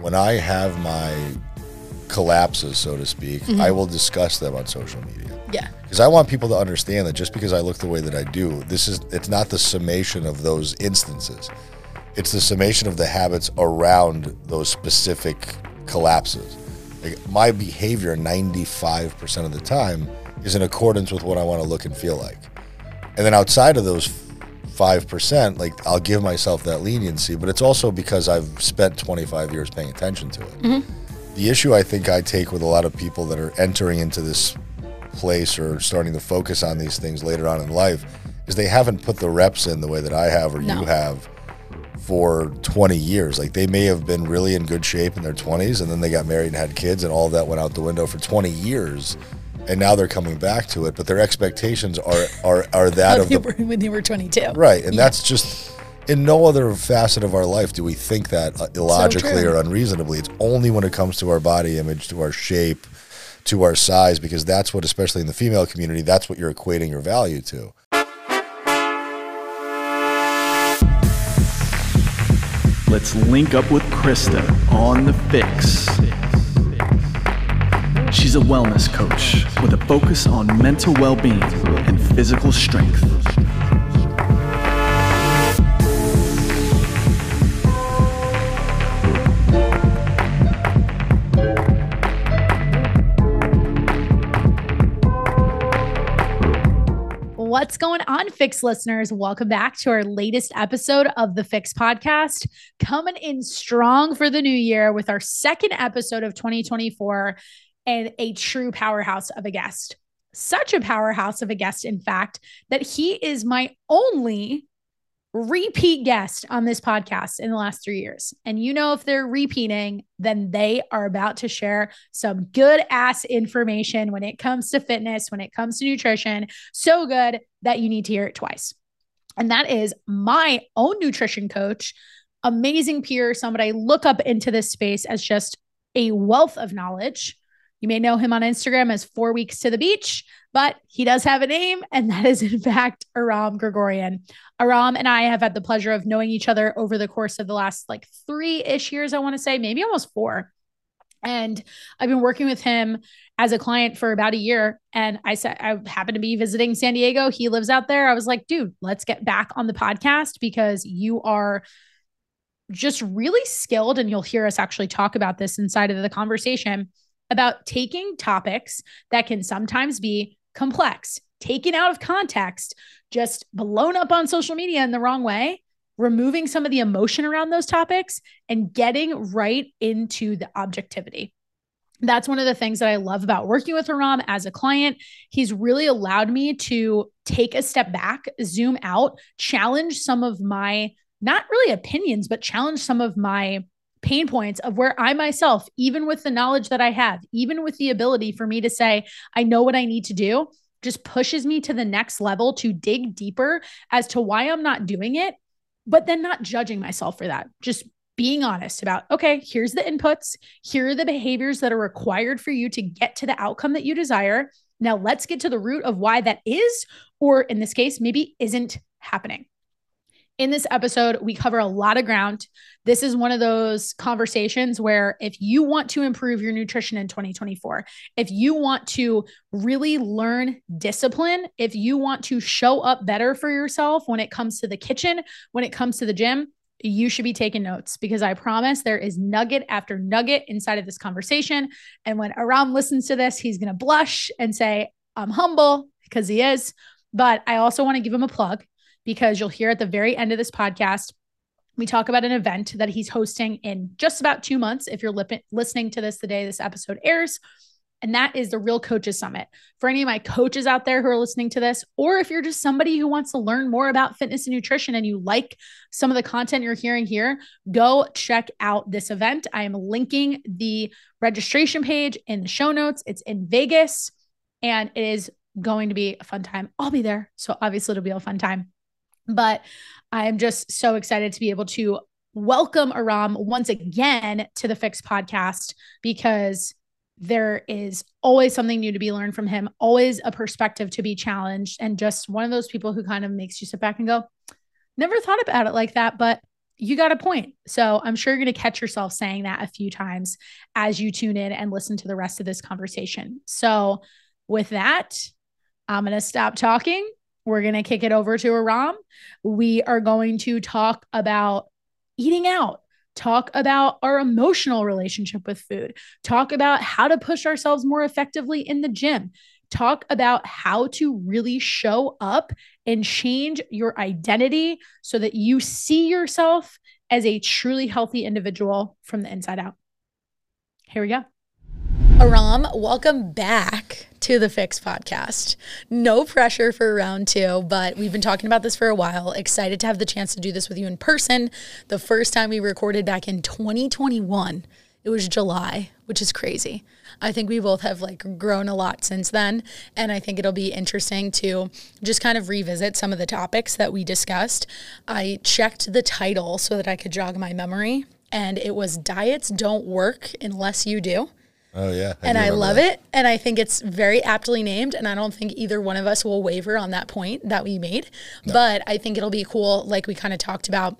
when I have my collapses, so to speak, Mm-hmm. I will discuss them on social media. Yeah. Because I want people to understand that just because I look the way that I do, this is it's not the summation of those instances. It's the summation of the habits around those specific collapses. Like my behavior 95% of the time is in accordance with what I want to look and feel like. And then outside of those 5%, like I'll give myself that leniency, but it's also because I've spent 25 years paying attention to it. Mm-hmm. The issue I think I take with a lot of people that are entering into this place or starting to focus on these things later on in life is they haven't put the reps in the way that I have or No. you have for 20 years. Like they may have been really in good shape in their 20s and then they got married and had kids and all that went out the window for 20 years. And now they're coming back to it, but their expectations are are are that When of they the were, when they were 22. Right, and that's just in no other facet of our life do we think that uh, illogically true. or unreasonably. It's only when it comes to our body image, to our shape, to our size, because that's what, especially in the female community, that's what you're equating your value to. Let's link up with Krysta on the FYX. She's a wellness coach with a focus on mental well being and physical strength. What's going on, FYX listeners? Welcome back to our latest episode of the FYX podcast. Coming in strong for the new year with our second episode of 2024 and a true powerhouse of a guest. Such a powerhouse of a guest, in fact, that he is my only repeat guest on this podcast in the last three years. And you know, if they're repeating, then they are about to share some good ass information when it comes to fitness, when it comes to nutrition. So good that you need to hear it twice. And that is my own nutrition coach, amazing peer, somebody I look up into this space as just a wealth of knowledge. You may know him on Instagram as Four Weeks to the Beach, but he does have a name, and that is, in fact, Aram Grigorian. Aram and I have had the pleasure of knowing each other over the course of the last like three ish years, I want to say, maybe almost four. And I've been working with him as a client for about a year. And I said, I happened to be visiting San Diego. He lives out there. I was like, dude, let's get back on the podcast because you are just really skilled. And you'll hear us actually talk about this inside of the conversation about taking topics that can sometimes be complex, taken out of context, just blown up on social media in the wrong way, removing some of the emotion around those topics and getting right into the objectivity. That's one of the things that I love about working with Aram as a client. He's really allowed me to take a step back, zoom out, challenge some of my, not really opinions, but challenge some of my pain points of where I myself, even with the knowledge that I have, even with the ability for me to say, I know what I need to do, just pushes me to the next level to dig deeper as to why I'm not doing it, but then not judging myself for that. Just being honest about, okay, here's the inputs, here are the behaviors that are required for you to get to the outcome that you desire. Now let's get to the root of why that is, or in this case, maybe isn't happening. In this episode, we cover a lot of ground. This is one of those conversations where if you want to improve your nutrition in 2024, if you want to really learn discipline, if you want to show up better for yourself when it comes to the kitchen, when it comes to the gym, you should be taking notes because I promise there is nugget after nugget inside of this conversation. And when Aram listens to this, he's going to blush and say, I'm humble because he is. But I also want to give him a plug because you'll hear at the very end of this podcast, we talk about an event that he's hosting in just about two months. If you're listening to this the day this episode airs, and that is the Real Coaches Summit. For any of my coaches out there who are listening to this, or if you're just somebody who wants to learn more about fitness and nutrition and you like some of the content you're hearing here, go check out this event. I am linking the registration page in the show notes. It's in Vegas and it is going to be a fun time. I'll be there. So obviously it'll be a fun time. But I'm just so excited to be able to welcome Aram once again to the FYX podcast because there is always something new to be learned from him, always a perspective to be challenged, and just one of those people who kind of makes you sit back and go, never thought about it like that, but you got a point. So I'm sure you're going to catch yourself saying that a few times as you tune in and listen to the rest of this conversation. So with that, I'm going to stop talking. We're going to kick it over to Aram. We are going to talk about eating out, talk about our emotional relationship with food, talk about how to push ourselves more effectively in the gym, talk about how to really show up and change your identity so that you see yourself as a truly healthy individual from the inside out. Here we go. Aram, welcome back to the FYX podcast. No pressure for round two, but we've been talking about this for a while. Excited to have the chance to do this with you in person. The first time we recorded back in 2021, it was July, which is crazy. I think we both have like grown a lot since then. And I think it'll be interesting to just kind of revisit some of the topics that we discussed. I checked the title so that I could jog my memory, and it was Diets Don't Work Unless You Do. Oh yeah, I and I love that. it, and I think it's very aptly named. And I don't think either one of us will waver on that point that we made. No. But I think it'll be cool, like we kind of talked about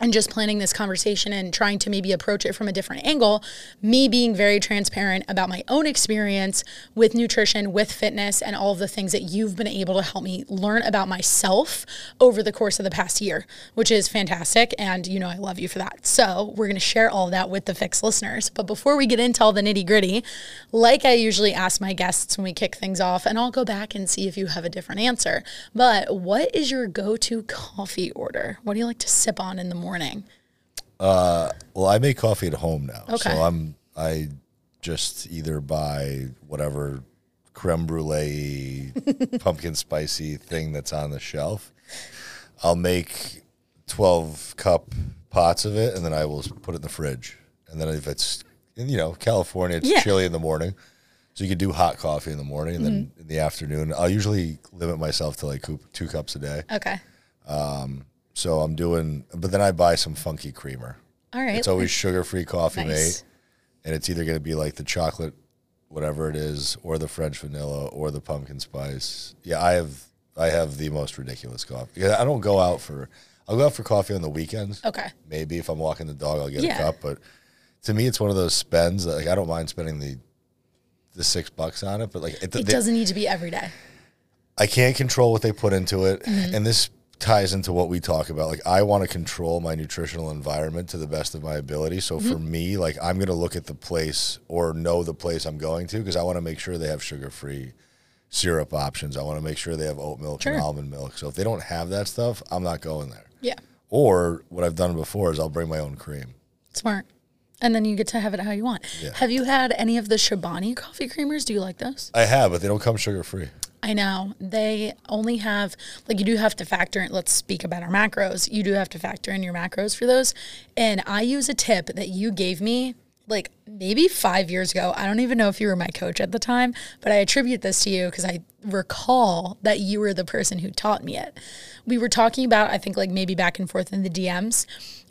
and just planning this conversation and trying to maybe approach it from a different angle, me being very transparent about my own experience with nutrition, with fitness, and all of the things that you've been able to help me learn about myself over the course of the past year, which is fantastic. And you know, I love you for that. So, we're to share all that with the FYX listeners. But before we get into all the nitty gritty, like I usually ask my guests when we kick things off, and I'll go back and see if you have a different answer. But what is your go to coffee order? What do you like to sip on in the morning? Morning? Uh, well, I make coffee at home now, okay. so I'm I just either buy whatever creme brulee, pumpkin spicy thing that's on the shelf. I'll make twelve cup pots of it, and then I will put it in the fridge. And then if it's you know California, it's yeah. chilly in the morning. So you can do hot coffee in the morning, and mm-hmm. then in the afternoon, I'll usually limit myself to like two cups a day. Okay. Um, so I'm doing, but then I buy some funky creamer. All right. It's always sugar free coffee nice. mate. And it's either going to be like the chocolate, whatever it is, or the French vanilla, or the pumpkin spice. Yeah, I have I have the most ridiculous coffee. I don't go out for I'll go out for coffee on the weekends. Okay. Maybe if I'm walking the dog, I'll get yeah. a cup. But to me, it's one of those spends that like I don't mind spending the the six bucks on it. But like it, it they, doesn't need to be every day. I can't control what they put into it, mm-hmm. and this ties into what we talk about. Like I want to control my nutritional environment to the best of my ability. So mm-hmm. for me, like I'm going to look at the place or know the place I'm going to because I want to make sure they have sugar-free syrup options. I want to make sure they have oat milk sure. and almond milk. So if they don't have that stuff, I'm not going there. Yeah. Or what I've done before is I'll bring my own cream. Smart. And then you get to have it how you want. Yeah. Have you had any of the Chobani coffee creamers? Do you like those? I have, but they don't come sugar free. I know. They only have, like, you do have to factor in, let's speak about our macros. You do have to factor in your macros for those. And I use a tip that you gave me like maybe five years ago. I don't even know if you were my coach at the time, but I attribute this to you because I recall that you were the person who taught me it. We were talking about, I think, like maybe back and forth in the DMs.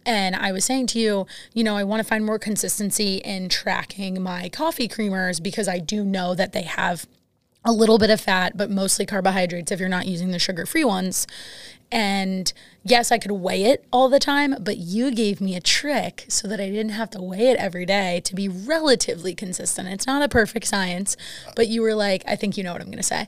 And I was saying to you, you know, I want to find more consistency in tracking my coffee creamers because I do know that they have a little bit of fat, but mostly carbohydrates if you're not using the sugar free ones. And yes, I could weigh it all the time, but you gave me a trick so that I didn't have to weigh it every day to be relatively consistent. It's not a perfect science, but you were like, I think you know what I'm going to say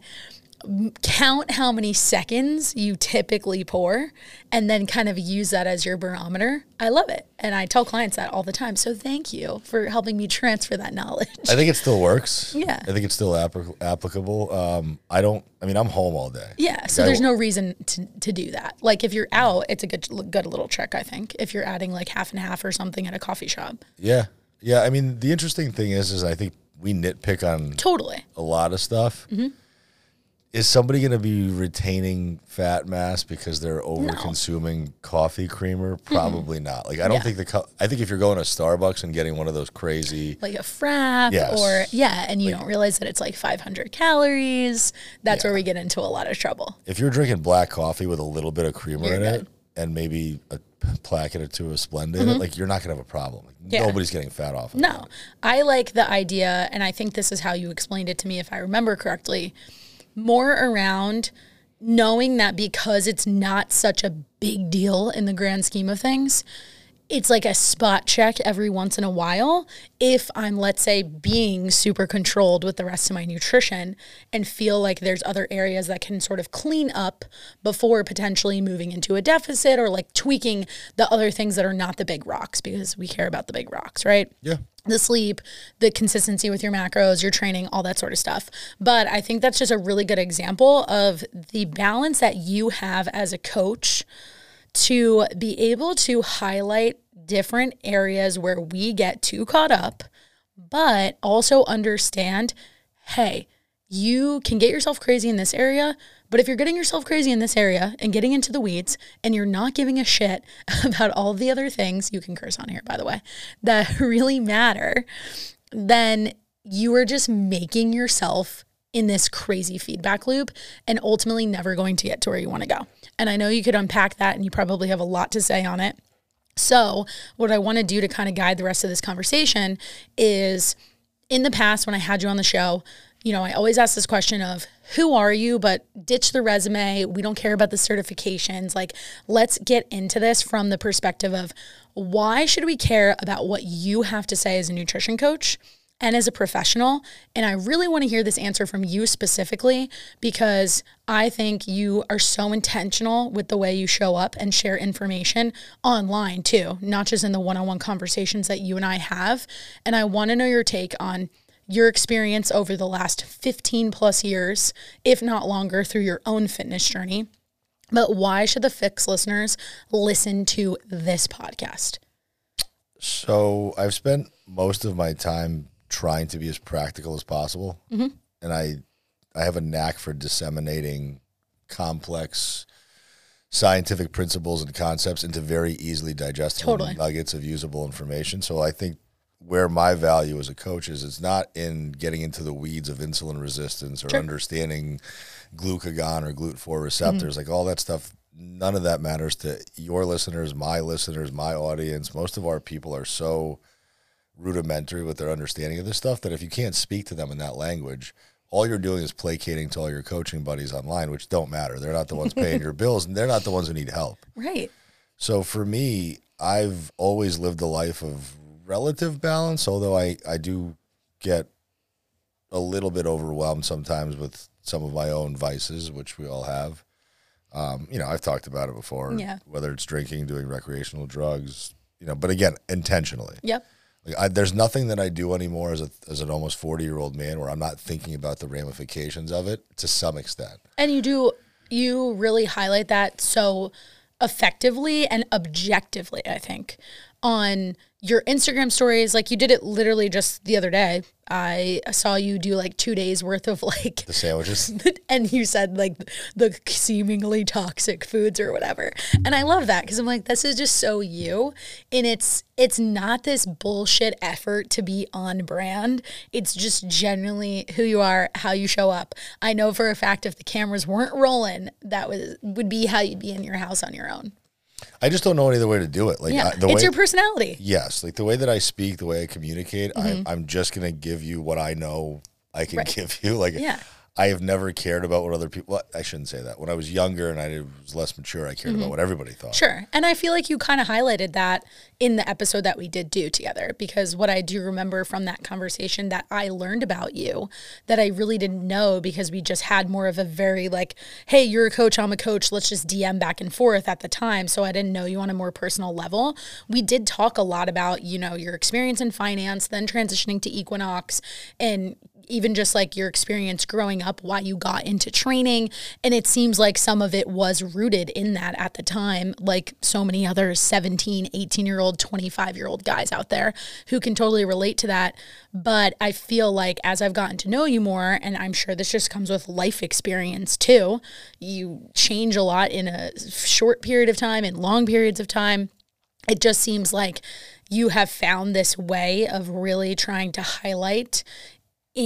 count how many seconds you typically pour and then kind of use that as your barometer. I love it. And I tell clients that all the time. So thank you for helping me transfer that knowledge. I think it still works. Yeah. I think it's still applicable. Um, I don't, I mean, I'm home all day. Yeah. So there's no reason to, to do that. Like if you're out, it's a good, good little trick, I think, if you're adding like half and half or something at a coffee shop. Yeah. Yeah. I mean, the interesting thing is, is I think we nitpick on totally a lot of stuff. Mm-hmm is somebody going to be retaining fat mass because they're over consuming coffee creamer? Probably not. Like I don't yeah. think the co- I think if you're going to Starbucks and getting one of those crazy like a frap yes. or yeah, and you don't realize that it's like 500 calories, that's where we get into a lot of trouble. If you're drinking black coffee with a little bit of creamer you're in good. it and maybe a placket or two of Splenda mm-hmm. in it, like you're not gonna have a problem. Like, yeah. Nobody's getting fat off. Of it. no. I like the idea, and I think this is how you explained it to me, if I remember correctly more around knowing that because it's not such a big deal in the grand scheme of things, it's like a spot check every once in a while if I'm, let's say, being super controlled with the rest of my nutrition and feel like there's other areas that can sort of clean up before potentially moving into a deficit or like tweaking the other things that are not the big rocks because we care about the big rocks, right? Yeah. the sleep, the consistency with your macros, your training, all that sort of stuff. But I think that's just a really good example of the balance that you have as a coach to be able to highlight different areas where we get too caught up, but also understand hey, you can get yourself crazy in this area. But if you're getting yourself crazy in this area and getting into the weeds and you're not giving a shit about all the other things, you can curse on here, by the way, that really matter, then you are just making yourself in this crazy feedback loop and ultimately never going to get to where you want to go. And I know you could unpack that and you probably have a lot to say on it. So, what I want to do to kind of guide the rest of this conversation is in the past, when I had you on the show, you know, I always ask this question of who are you, but ditch the resume. We don't care about the certifications. Like, let's get into this from the perspective of why should we care about what you have to say as a nutrition coach and as a professional? And I really want to hear this answer from you specifically because I think you are so intentional with the way you show up and share information online too, not just in the one on one conversations that you and I have. And I want to know your take on your experience over the last 15 plus years, if not longer, through your own fitness journey. But why should the FYX listeners listen to this podcast? So I've spent most of my time trying to be as practical as possible, Mm-hmm. and I I have a knack for disseminating complex scientific principles and concepts into very easily digestible Totally. nuggets of usable information. So I think where my value as a coach is, it's not in getting into the weeds of insulin resistance or Sure. understanding glucagon or GLUT4 receptors, like all that stuff. None of that matters to your listeners, my listeners, my audience. Most of our people are so rudimentary with their understanding of this stuff that if you can't speak to them in that language, all you're doing is placating to all your coaching buddies online, which don't matter. They're not the ones paying your bills and they're not the ones who need help. Right. So for me, I've always lived a life of relative balance, although I, I do get a little bit overwhelmed sometimes with some of my own vices, which we all have. Um, you know, I've talked about it before, Yeah. whether it's drinking, doing recreational drugs, you know, but again, intentionally. Yep. I, there's nothing that I do anymore as a as an almost 40 year old man where I'm not thinking about the ramifications of it to some extent. And you do, you really highlight that so effectively and objectively, I think, on your Instagram stories. Like you did it literally just the other day. I saw you do like two days worth of like The sandwiches. and you said like the seemingly toxic foods or whatever and i love that because i'm like this is just so you and it's it's not this bullshit effort to be on brand it's just genuinely who you are how you show up i know for a fact if the cameras weren't rolling that was would be how you'd be in your house on your own I just don't know any other way to do it. Like yeah I, the it's way your personality Yes, like the way that I speak, the way I communicate, Mm-hmm. I, I'm just gonna give you what I know I can give you. Like, Yeah. I have never cared about what other people. Well, I shouldn't say that. When I was younger and I was less mature, I cared about what everybody thought. Mm-hmm. Sure. And I feel like you kind of highlighted that in the episode that we did do together because what I do remember from that conversation that I learned about you that I really didn't know because we just had more of a very like, hey, you're a coach, I'm a coach, let's just DM back and forth at the time. So I didn't know you on a more personal level. We did talk a lot about, you know, your experience in finance, then transitioning to Equinox and even just like your experience growing up, why you got into training. And it seems like some of it was rooted in that at the time, like so many other 17, 18 year old, 25 year old guys out there who can totally relate to that. But I feel like as I've gotten to know you more, and I'm sure this just comes with life experience too, you change a lot in a short period of time and long periods of time it just seems like you have found this way of really trying to highlight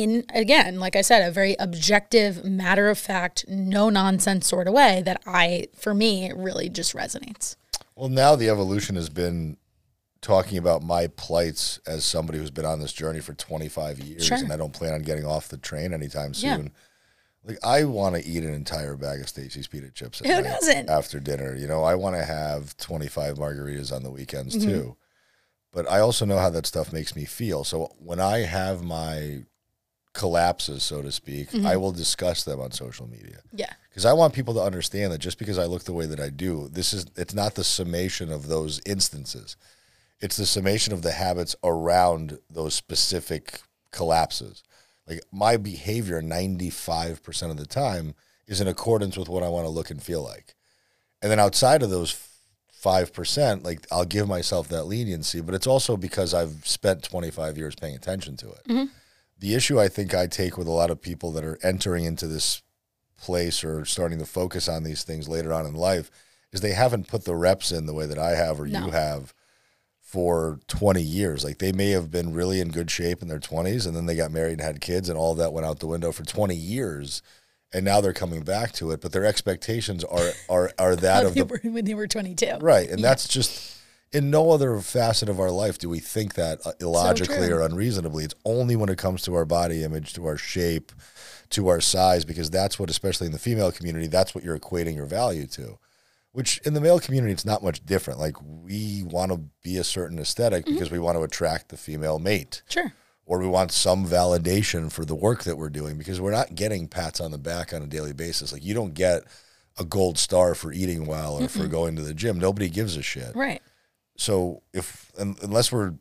in again like i said a very objective matter of fact no nonsense sort of way that i for me it really just resonates Well, now the evolution has been talking about my plights as somebody who's been on this journey for 25 years, Sure. and I don't plan on getting off the train anytime Yeah. soon. Like I want to eat an entire bag of Stacy's pita chips Who doesn't? after dinner. You know, I want to have 25 margaritas on the weekends Mm-hmm. too. But I also know how that stuff makes me feel. So when I have my collapses, so to speak, Mm-hmm. I will discuss them on social media Yeah. because I want people to understand that just because I look the way that I do, this is it's not the summation of those instances. It's the summation of the habits around those specific collapses. Like my behavior 95% of the time is in accordance with what I want to look and feel like. And then outside of those 5%, like I'll give myself that leniency, but it's also because I've spent 25 years paying attention to it. The issue I think I take with a lot of people that are entering into this place or starting to focus on these things later on in life is they haven't put the reps in the way that I have or No. you have for 20 years. Like they may have been really in good shape in their 20s and then they got married and had kids and all that went out the window for 20 years and now they're coming back to it, but their expectations are are are that of the when they were 22. Right. And that's just in no other facet of our life do we think that uh, illogically true. or unreasonably. It's only when it comes to our body image, to our shape, to our size, because that's what, especially in the female community, that's what you're equating your value to. Which in the male community, it's not much different. Like we want to be a certain aesthetic because we want to attract the female mate Sure. or we want some validation for the work that we're doing because we're not getting pats on the back on a daily basis. Like you don't get a gold star for eating well or for going to the gym. Nobody gives a shit. Right. So if un, unless we're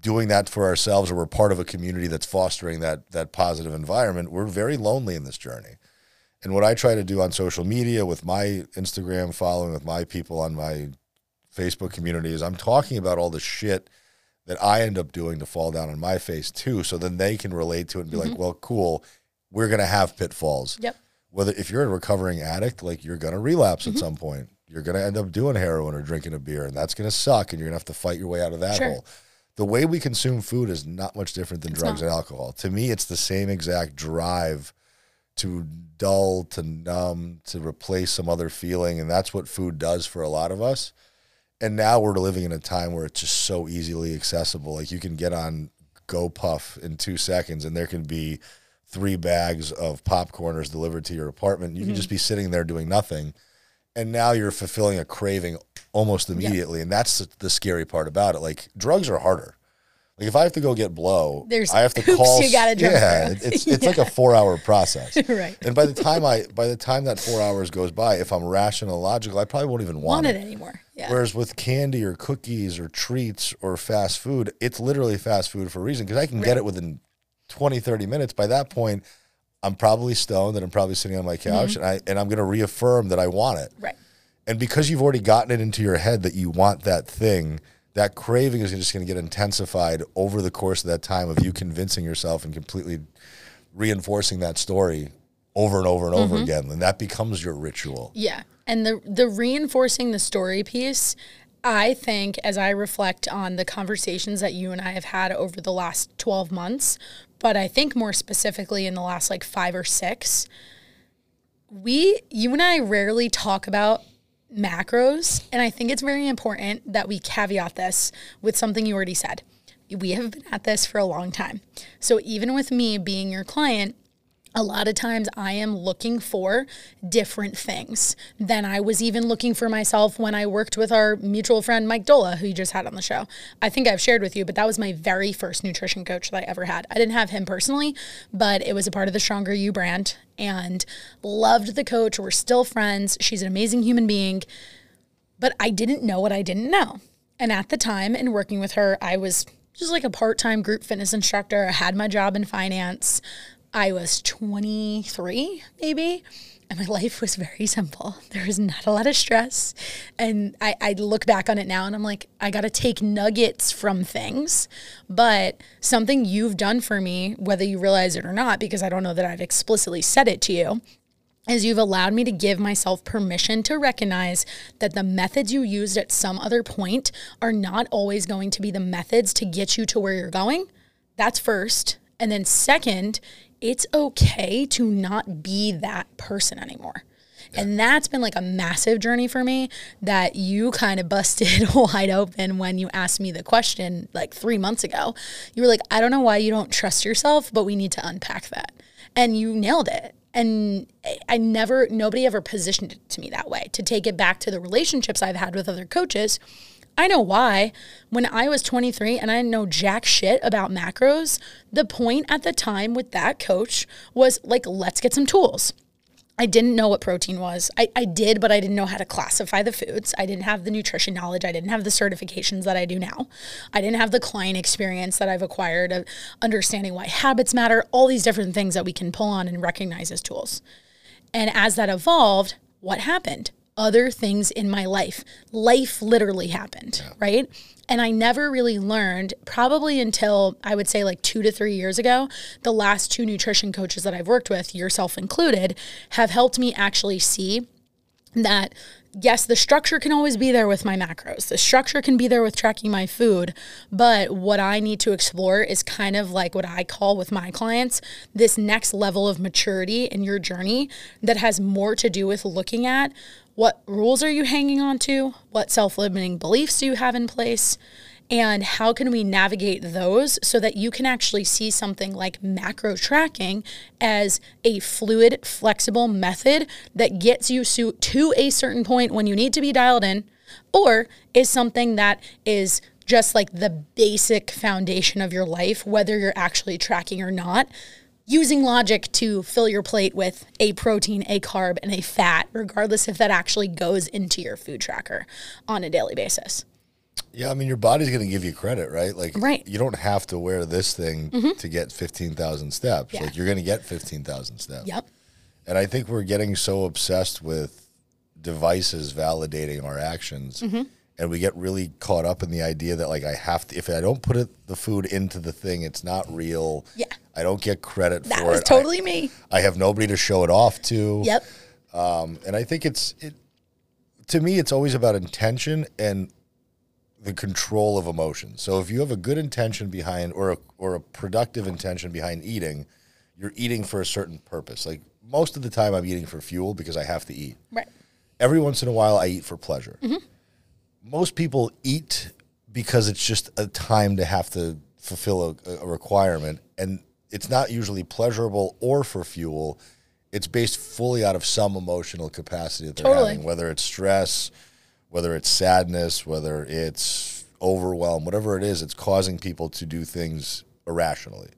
doing that for ourselves or we're part of a community that's fostering that that positive environment, we're very lonely in this journey. And what I try to do on social media with my Instagram following, with my people on my Facebook community is I'm talking about all the shit that I end up doing to fall down on my face too. So then they can relate to it and be like, mm-hmm. well, cool, we're gonna have pitfalls. Yep. Whether if you're a recovering addict, like you're gonna relapse at mm-hmm. some point. You're gonna end up doing heroin or drinking a beer, and that's gonna suck, and you're gonna have to fight your way out of that Sure. hole. The way we consume food is not much different than drugs and alcohol. To me, it's the same exact drive to dull, to numb, to replace some other feeling, and that's what food does for a lot of us. And now we're living in a time where it's just so easily accessible. Like you can get on GoPuff in two seconds, and there can be three bags of popcorners delivered to your apartment. You can mm-hmm. just be sitting there doing nothing, and now you're fulfilling a craving almost immediately. And that's the, the scary part about it. Like drugs are harder. Like if I have to go get blow, There's I have to call. you gotta jump yeah, through. it's it's like a four hour process. Right. And by the time I by the time that four hours goes by, if I'm rational logical, I probably won't even want, Want it. it anymore. Yeah. Whereas with candy or cookies or treats or fast food, it's literally fast food for a reason because I can get it within 20, 30 minutes. By that point, I'm probably stoned and I'm probably sitting on my couch Mm-hmm. and I and I'm going to reaffirm that I want it. Right. And because you've already gotten it into your head that you want that thing, that craving is just going to get intensified over the course of that time of you convincing yourself and completely reinforcing that story over and over and Mm-hmm. over again. And that becomes your ritual. Yeah. And the the reinforcing the story piece, I think as I reflect on the conversations that you and I have had over the last 12 months, but I think more specifically in the last like 5 or 6, we you and I rarely talk about macros, and I think it's very important that we caveat this with something you already said. We have been at this for a long time. So even with me being your client, a lot of times I am looking for different things than I was even looking for myself when I worked with our mutual friend Mike Doehla, who you just had on the show. I think I've shared with you, but that was my very first nutrition coach that I ever had. I didn't have him personally, but it was a part of the Stronger U brand and loved the coach. We're still friends. She's an amazing human being, but I didn't know what I didn't know. And at the time, in working with her, I was just like a part time group fitness instructor. I had my job in finance. I was 23, maybe. And my life was very simple. There was not a lot of stress. And I, I look back on it now and I'm like, I got to take nuggets from things. But something you've done for me, whether you realize it or not, because I don't know that I've explicitly said it to you, is you've allowed me to give myself permission to recognize that the methods you used at some other point are not always going to be the methods to get you to where you're going. That's first. And then second, it's okay to not be that person anymore. And that's been like a massive journey for me that you kind of busted wide open when you asked me the question like three months ago. You were like, I don't know why you don't trust yourself, but we need to unpack that. And you nailed it. And I- I never, nobody ever positioned it to me that way. To take it back to the relationships I've had with other coaches, I know why. When I was 23 and I didn't know jack shit about macros, the point at the time with that coach was like, let's get some tools. I didn't know what protein was. I, I did, but I didn't know how to classify the foods. I didn't have the nutrition knowledge. I didn't have the certifications that I do now. I didn't have the client experience that I've acquired of understanding why habits matter, all these different things that we can pull on and recognize as tools. And as that evolved, what happened? Other things in my life. Life literally happened, right? And I never really learned, probably until I would say like two to three years ago, the last two nutrition coaches that I've worked with, yourself included, have helped me actually see that yes, the structure can always be there with my macros. The structure can be there with tracking my food. But what I need to explore is kind of like what I call with my clients this next level of maturity in your journey that has more to do with looking at what rules are you hanging on to? What self limiting beliefs do you have in place? And how can we navigate those so that you can actually see something like macro tracking as a fluid, flexible method that gets you to a certain point when you need to be dialed in, or is something that is just like the basic foundation of your life, whether you're actually tracking or not? Using logic to fill your plate with a protein, a carb, and a fat, regardless if that actually goes into your food tracker on a daily basis. Yeah, I mean, your body's going to give you credit, right? Like, Right. Mm-hmm. you don't have to wear this thing to get 15,000 steps. Yeah. Like, you're going to get 15,000 steps. Yep. And I think we're getting so obsessed with devices validating our actions. Mm-hmm. And we get really caught up in the idea that, like, I have to, if I don't put it, the food into the thing, it's not real. Yeah. I don't get credit That for was it. I- totally me. I, have nobody to show it off to. Yep. Um, and I think it's it to me it's always about intention and the control of emotions. So if you have a good intention behind or a, or a productive intention behind eating, you're eating for a certain purpose. Like most of the time I'm eating for fuel because I have to eat. Right. Every once in a while I eat for pleasure. Most people eat because it's just a time to have to fulfill a, a requirement and it's not usually pleasurable or for fuel. It's based fully out of some emotional capacity that they're Totally. having, whether it's stress, whether it's sadness, whether it's overwhelm, whatever it is, it's causing people to do things irrationally.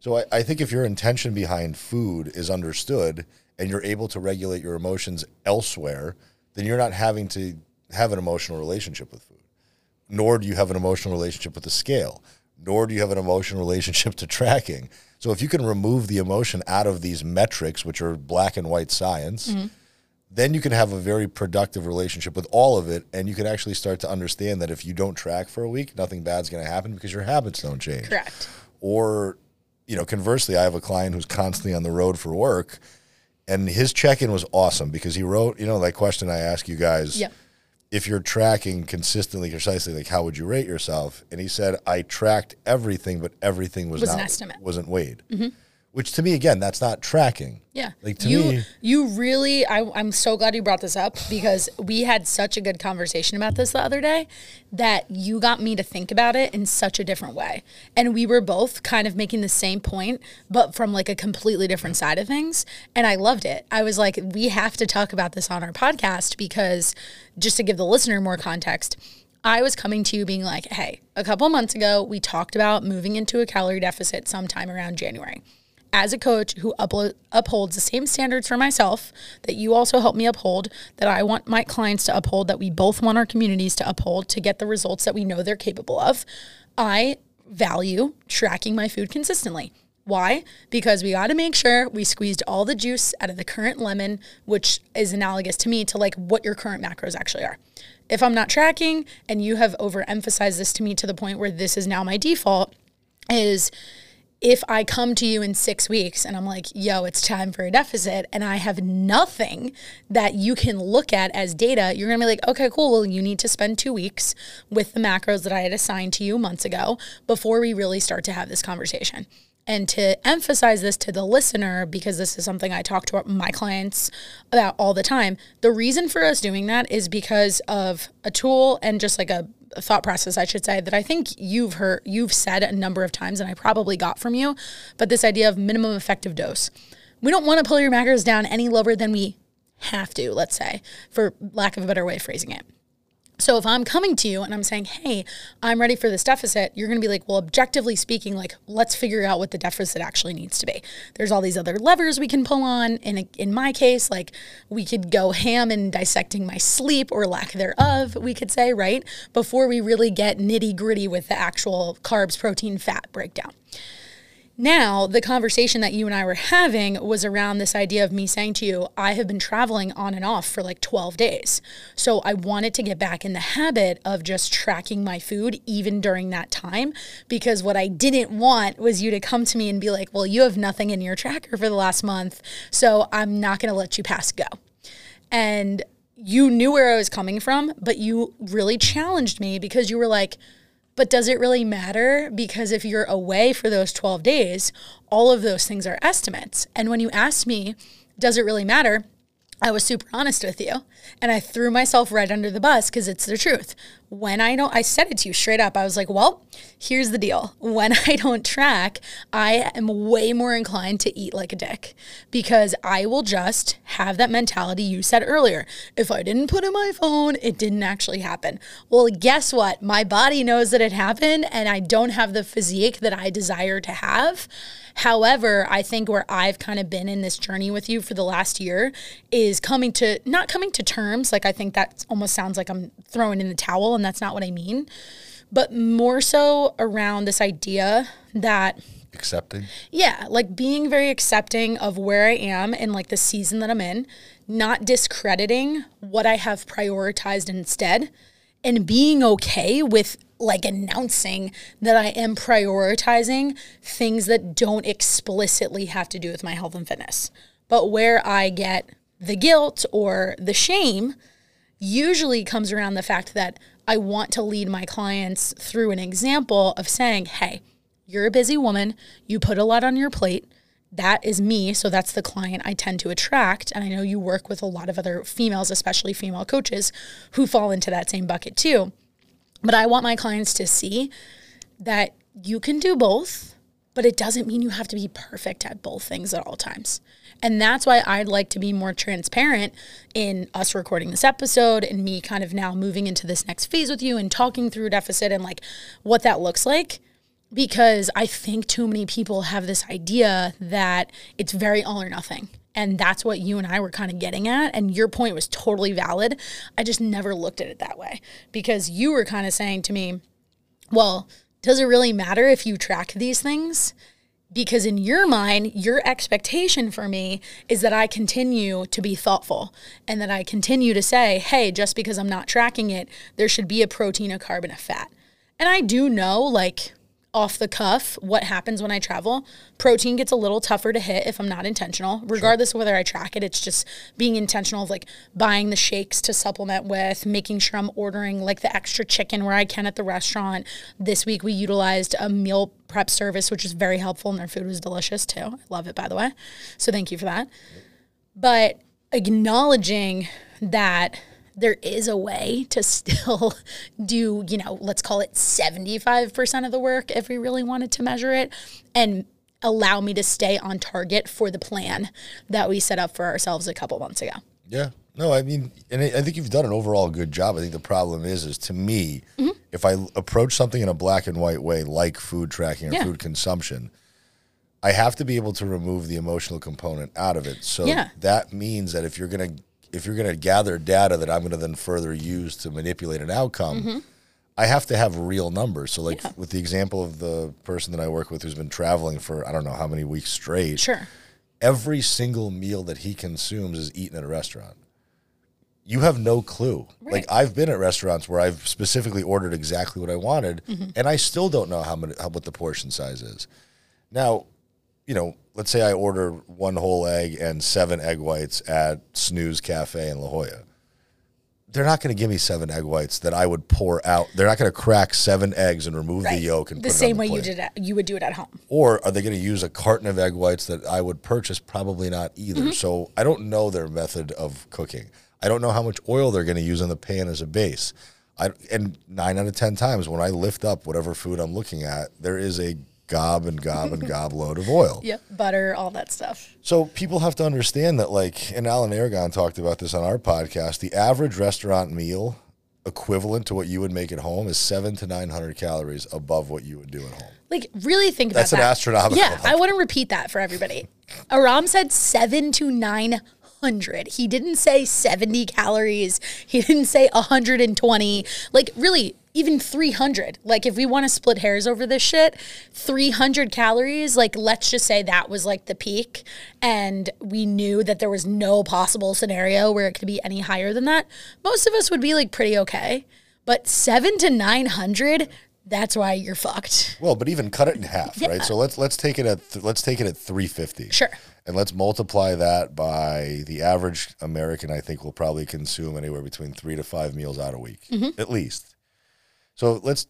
So I, I think if your intention behind food is understood and you're able to regulate your emotions elsewhere, then you're not having to have an emotional relationship with food. Nor do you have an emotional relationship with the scale. Nor do you have an emotional relationship to tracking. So if you can remove the emotion out of these metrics, which are black and white science, mm-hmm. then you can have a very productive relationship with all of it. And you can actually start to understand that if you don't track for a week, nothing bad's going to happen because your habits don't change Correct. or you know conversely i have a client who's constantly on the road for work and his check-in was awesome because he wrote you know that question i ask you guys Yep. If you're tracking consistently precisely like how would you rate yourself and he said i tracked everything but everything was, Was an not estimate. Mm-hmm. wasn't weighed which to me again that's not tracking Yeah. Like, to you me- you really I, I'm so glad you brought this up because we had such a good conversation about this the other day that you got me to think about it in such a different way. And we were both kind of making the same point, but from like a completely different side of things. And I loved it. I was like, we have to talk about this on our podcast because just to give the listener more context, I was coming to you being like, hey, a couple months ago, we talked about moving into a calorie deficit sometime around January as a coach who upholds the same standards for myself that you also help me uphold, that I want my clients to uphold, that we both want our communities to uphold to get the results that we know they're capable of, I value tracking my food consistently. Why? Because we got to make sure we squeezed all the juice out of the current lemon, which is analogous to me to like what your current macros actually are. If I'm not tracking and you have overemphasized this to me to the point where this is now my default, is if I come to you in six weeks and I'm like, yo, it's time for a deficit, and I have nothing that you can look at as data, you're gonna be like, okay, cool. Well, you need to spend two weeks with the macros that I had assigned to you months ago before we really start to have this conversation. And to emphasize this to the listener, because this is something I talk to my clients about all the time, the reason for us doing that is because of a tool and just like a thought process, I should say, that I think you've heard, you've said a number of times, and I probably got from you, but this idea of minimum effective dose. we don't want to pull your macros down any lower than we have to, let's say, for lack of a better way of phrasing it. So if I'm coming to you and I'm saying, "Hey, I'm ready for this deficit," you're going to be like, "Well, objectively speaking, like let's figure out what the deficit actually needs to be." There's all these other levers we can pull on. In in my case, like we could go ham in dissecting my sleep or lack thereof, we could say, right? Before we really get nitty-gritty with the actual carbs, protein, fat breakdown. Now, the conversation that you and I were having was around this idea of me saying to you, I have been traveling on and off for like 12 days. So I wanted to get back in the habit of just tracking my food even during that time because what I didn't want was you to come to me and be like, well, you have nothing in your tracker for the last month. So I'm not going to let you pass go. And you knew where I was coming from, but you really challenged me because you were like, but does it really matter? Because if you're away for those 12 days, all of those things are estimates. And when you asked me, does it really matter? I was super honest with you and I threw myself right under the bus because it's the truth. When I don't, I said it to you straight up. I was like, well, here's the deal. When I don't track, I am way more inclined to eat like a dick because I will just have that mentality you said earlier. If I didn't put in my phone, it didn't actually happen. Well, guess what? My body knows that it happened and I don't have the physique that I desire to have. However, I think where I've kind of been in this journey with you for the last year is coming to not coming to terms. Like I think that almost sounds like I'm throwing in the towel, and that's not what I mean. But more so around this idea that Accepting. yeah, like being very accepting of where I am and like the season that I'm in, not discrediting what I have prioritized instead, and being okay with like announcing that I am prioritizing things that don't explicitly have to do with my health and fitness. But where I get the guilt or the shame usually comes around the fact that I want to lead my clients through an example of saying, hey, you're a busy woman, you put a lot on your plate. That is me. So that's the client I tend to attract. And I know you work with a lot of other females, especially female coaches, who fall into that same bucket too. But I want my clients to see that you can do both, but it doesn't mean you have to be perfect at both things at all times. And that's why I'd like to be more transparent in us recording this episode and me kind of now moving into this next phase with you and talking through deficit and like what that looks like. Because I think too many people have this idea that it's very all or nothing. And that's what you and I were kind of getting at. And your point was totally valid. I just never looked at it that way because you were kind of saying to me, well, does it really matter if you track these things? Because in your mind, your expectation for me is that I continue to be thoughtful and that I continue to say, hey, just because I'm not tracking it, there should be a protein, a carb, and a fat. And I do know, like, off the cuff what happens when I travel. Protein gets a little tougher to hit if I'm not intentional, regardless sure. of whether I track it. It's just being intentional of like buying the shakes to supplement with, making sure I'm ordering like the extra chicken where I can at the restaurant. This week we utilized a meal prep service, which is very helpful, and their food was delicious too. I love it, by the way. So thank you for that. But acknowledging that there is a way to still do, you know, let's call it 75% of the work if we really wanted to measure it and allow me to stay on target for the plan that we set up for ourselves a couple months ago. Yeah. No, I mean, and I think you've done an overall good job. I think the problem is, is to me, mm-hmm. if I approach something in a black and white way, like food tracking or yeah. food consumption, I have to be able to remove the emotional component out of it. So yeah. that means that if you're going to if you're going to gather data that I'm going to then further use to manipulate an outcome, mm-hmm. I have to have real numbers. So, like yeah. with the example of the person that I work with who's been traveling for I don't know how many weeks straight. Sure. Every single meal that he consumes is eaten at a restaurant. You have no clue. Right. Like I've been at restaurants where I've specifically ordered exactly what I wanted, mm-hmm. and I still don't know how many how, what the portion size is. Now, you know, let's say I order one whole egg and seven egg whites at Snooze Cafe in La Jolla. They're not going to give me seven egg whites that I would pour out. They're not going to crack seven eggs and remove right. the yolk and the same way you did it. You would do it at home. Or are they going to use a carton of egg whites that I would purchase? Probably not either. Mm-hmm. So I don't know their method of cooking. I don't know how much oil they're going to use on the pan as a base. I, and nine out of ten times when I lift up whatever food I'm looking at, there is a gob and gob and gob load of oil. Yep, butter, all that stuff. So people have to understand that, like, and Alan Aragon talked about this on our podcast. The average restaurant meal equivalent to what you would make at home is seven to nine hundred calories above what you would do at home. Like, really think about that. That's an astronomical Yeah, number. I want to repeat that for everybody. Aram said seven to nine hundred. He didn't say seventy calories. He didn't say hundred and twenty. Like, really, even three hundred. Like, if we want to split hairs over this shit, three hundred calories. Like, let's just say that was like the peak, and we knew that there was no possible scenario where it could be any higher than that. Most of us would be like pretty okay. But seven to nine hundred. That's why you're fucked. Well, but even cut it in half, right? So let's let's take it at th- let's take it at three fifty. Sure. And let's multiply that by the average American. I think will probably consume anywhere between three to five meals out a week, Mm-hmm. at least. So let's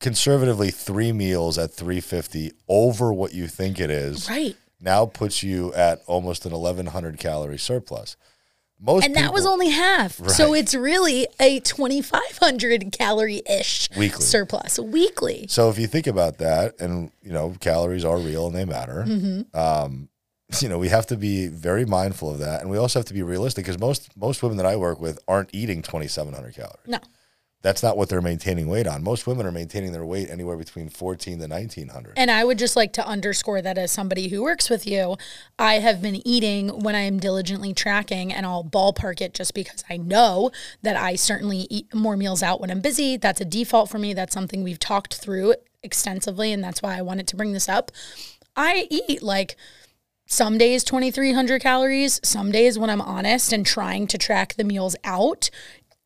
conservatively three meals at three fifty over what you think it is. Right. Now puts you at almost an eleven hundred calorie surplus. Most And that was only half. So it's really a 2,500 calorie ish Weekly. surplus weekly. So if you think about that, and you know, calories are real and they matter. Mm-hmm. Um, you know, we have to be very mindful of that, and we also have to be realistic because most most women that I work with aren't eating twenty seven hundred calories. No. That's not what they're maintaining weight on. Most women are maintaining their weight anywhere between fourteen to nineteen hundred. And I would just like to underscore that as somebody who works with you, I have been eating when I am diligently tracking, and I'll ballpark it just because I know that I certainly eat more meals out when I'm busy. That's a default for me. That's something we've talked through extensively, and that's why I wanted to bring this up. I eat like some days 2300 calories some days when i'm honest and trying to track the meals out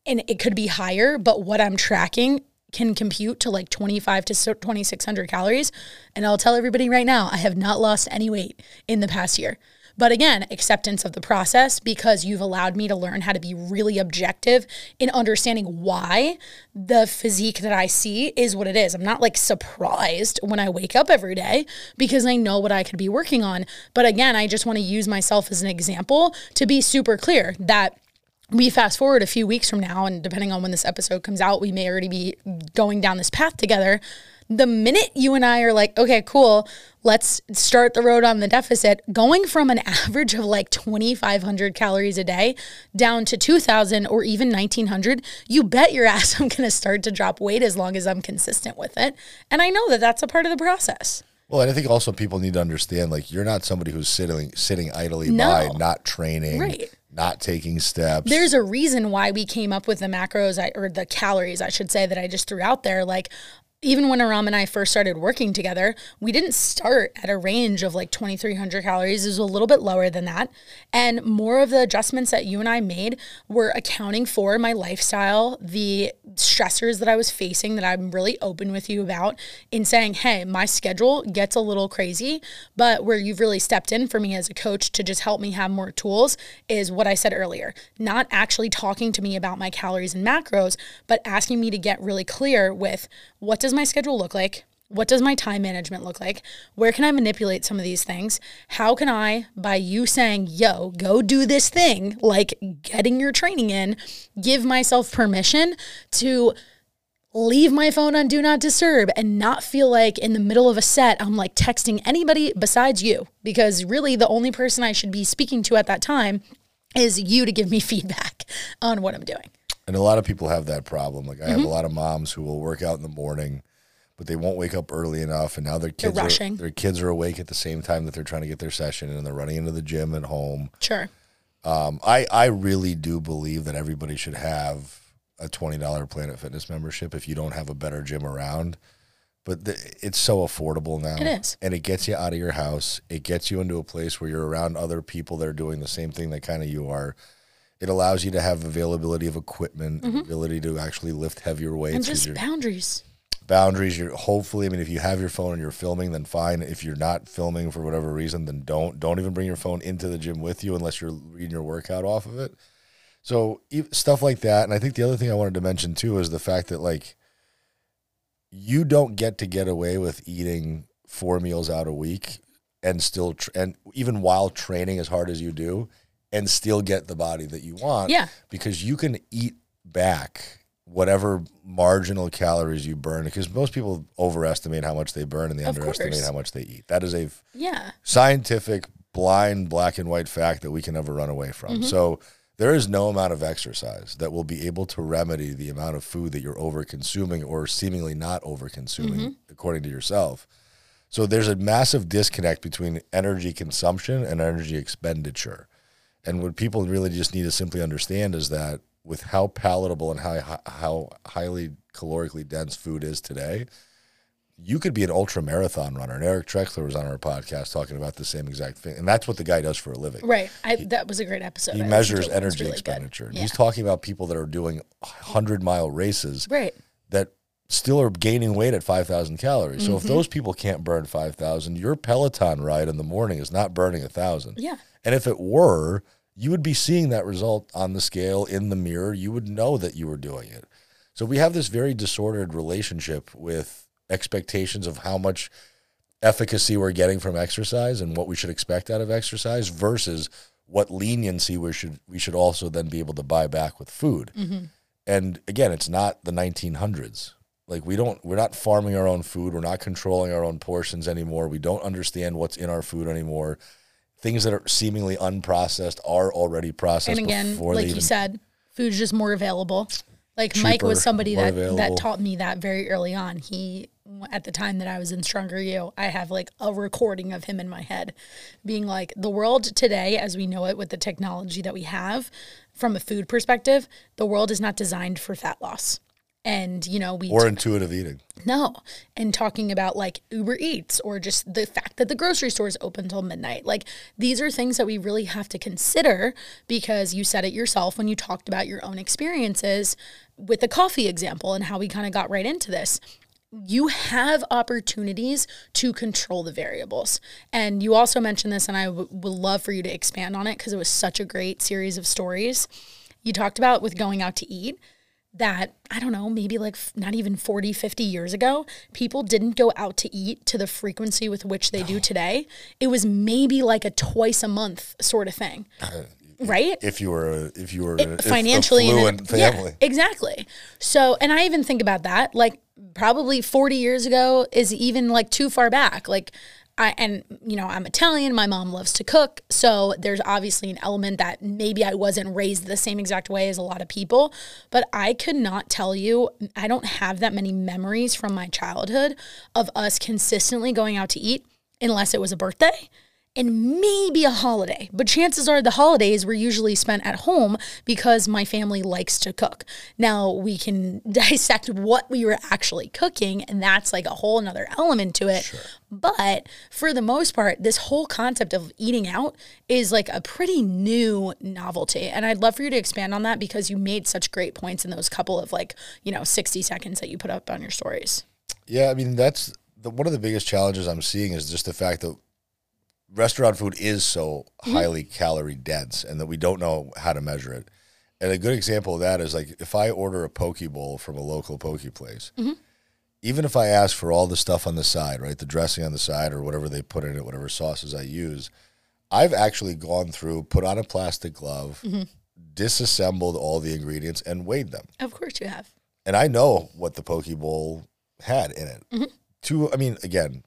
and it could be higher but what i'm tracking can compute to like 25 to 2600 calories. And i'll tell everybody right now i have not lost any weight in the past year. But again acceptance of the process because you've allowed me to learn how to be really objective in understanding why the physique that i see is what it is. I'm not like surprised when i wake up every day because i know what i could be working on. But again i just want to use myself as an example to be super clear that we fast forward a few weeks from now, and depending on when this episode comes out, we may already be going down this path together. The minute you and I are like, okay, cool, let's start the road on the deficit, going from an average of like 2,500 calories a day down to 2,000 or even 1,900, you bet your ass I'm going to start to drop weight as long as I'm consistent with it. And I know that that's a part of the process. Well, and I think also people need to understand like you're not somebody who's sitting sitting idly No. by, not training, Right. Not taking steps. there's a reason why we came up with the macros I, or the calories I should say that I just threw out there like even when Aram and I first started working together, we didn't start at a range of like 2,300 calories. It was a little bit lower than that. And more of the adjustments that you and I made were accounting for my lifestyle, the stressors that I was facing that I'm really open with you about in saying, hey, my schedule gets a little crazy, but where you've really stepped in for me as a coach to just help me have more tools is what I said earlier. Not actually talking to me about my calories and macros, but asking me to get really clear with what does my schedule look like? What does my time management look like? Where can I manipulate some of these things? How can I, by you saying, yo, go do this thing, like getting your training in, give myself permission to leave my phone on do not disturb and not feel like in the middle of a set I'm like texting anybody besides you because really the only person I should be speaking to at that time is you to give me feedback on what I'm doing. And a lot of people have that problem. Like I Mm-hmm. have a lot of moms who will work out in the morning, but they won't wake up early enough, and now their kids are, rushing. their kids are awake at the same time that they're trying to get their session, and they're running into the gym at home. Sure. Um, I I really do believe that everybody should have a twenty dollar Planet Fitness membership if you don't have a better gym around. But the, it's so affordable now. It is. and it gets you out of your house. It gets you into a place where you're around other people that are doing the same thing that kind of you are. It allows you to have availability of equipment, ability to actually lift heavier weights. Mm-hmm. And just you're- boundaries. boundaries. You're hopefully, I mean, if you have your phone and you're filming, then fine. If you're not filming for whatever reason, then don't. Don't even bring your phone into the gym with you unless you're reading your workout off of it. So stuff like that. And I think the other thing I wanted to mention too is the fact that like you don't get to get away with eating four meals out a week and still tr- and even while training as hard as you do and still get the body that you want Yeah. because you can eat back whatever marginal calories you burn because most people overestimate how much they burn and they Of underestimate course. how much they eat. That is a Yeah. scientific blind black and white fact that we can never run away from. Mm-hmm. So there is no amount of exercise that will be able to remedy the amount of food that you're over consuming or seemingly not over consuming mm-hmm. according to yourself. So there's a massive disconnect between energy consumption and energy expenditure. And what people really just need to simply understand is that with how palatable and how how highly calorically dense food is today, you could be an ultra marathon runner. And Eric Trexler was on our podcast talking about the same exact thing. And that's what the guy does for a living. Right. I, that was a great episode. He I measures listened to it. It was energy really expenditure. And He's talking about people that are doing 100 mile races Right. that still are gaining weight at 5,000 calories. So if Mm-hmm. those people can't burn 5,000, your Peloton ride in the morning is not burning 1,000. Yeah. And if it were, you would be seeing that result on the scale in the mirror. You would know that you were doing it. So we have this very disordered relationship with expectations of how much efficacy we're getting from exercise and what we should expect out of exercise versus what leniency we should we should also then be able to buy back with food. And again, it's not the 1900s. Like we don't we're not farming our own food, we're not controlling our own portions anymore. We don't understand what's in our food anymore. Things that are seemingly unprocessed are already processed And again, like you even said, food's just more available. Like Mike was somebody that available. that taught me that very early on. He at the time that I was in Stronger U, I have like a recording of him in my head being like the world today as we know it with the technology that we have from a food perspective, the world is not designed for fat loss. And you know, we or intuitive eating. no. And talking about like Uber Eats or just the fact that the grocery store is open till midnight. Like these are things that we really have to consider because you said it yourself when you talked about your own experiences with the coffee example and how we kind of got right into this. You have opportunities to control the variables. And you also mentioned this, and I w- would love for you to expand on it because it was such a great series of stories. You talked about with going out to eat that I don't know, maybe like f- not even 40, 50 years ago, people didn't go out to eat to the frequency with which they do today. It was maybe like a twice a month sort of thing. Uh, right? If you were a, if you were a, if financially affluent family. Yeah, exactly. So, and I even think about that, like probably 40 years ago is even like too far back. Like, I, and you know, I'm Italian. My mom loves to cook. So there's obviously an element that maybe I wasn't raised the same exact way as a lot of people, but I could not tell you, I don't have that many memories from my childhood of us consistently going out to eat unless it was a birthday and maybe a holiday. But chances are the holidays were usually spent at home because my family likes to cook. Now we can dissect what we were actually cooking, and that's like a whole nother element to it. But for the most part, this whole concept of eating out is like a pretty new novelty. And I'd love for you to expand on that because you made such great points in those couple of like, you know, 60 seconds that you put up on your stories. Yeah, I mean that's the, one of the biggest challenges I'm seeing is just the fact that restaurant food is so Mm-hmm. highly calorie dense, and that we don't know how to measure it. And a good example of that is like if I order a poke bowl from a local poke place, Mm-hmm. even if I ask for all the stuff on the side, right, the dressing on the side or whatever they put in it, whatever sauces I use, I've actually gone through, put on a plastic glove, Mm-hmm. disassembled all the ingredients, and weighed them Of course you have. and I know what the poke bowl had in it. Mm-hmm. To, I mean, again,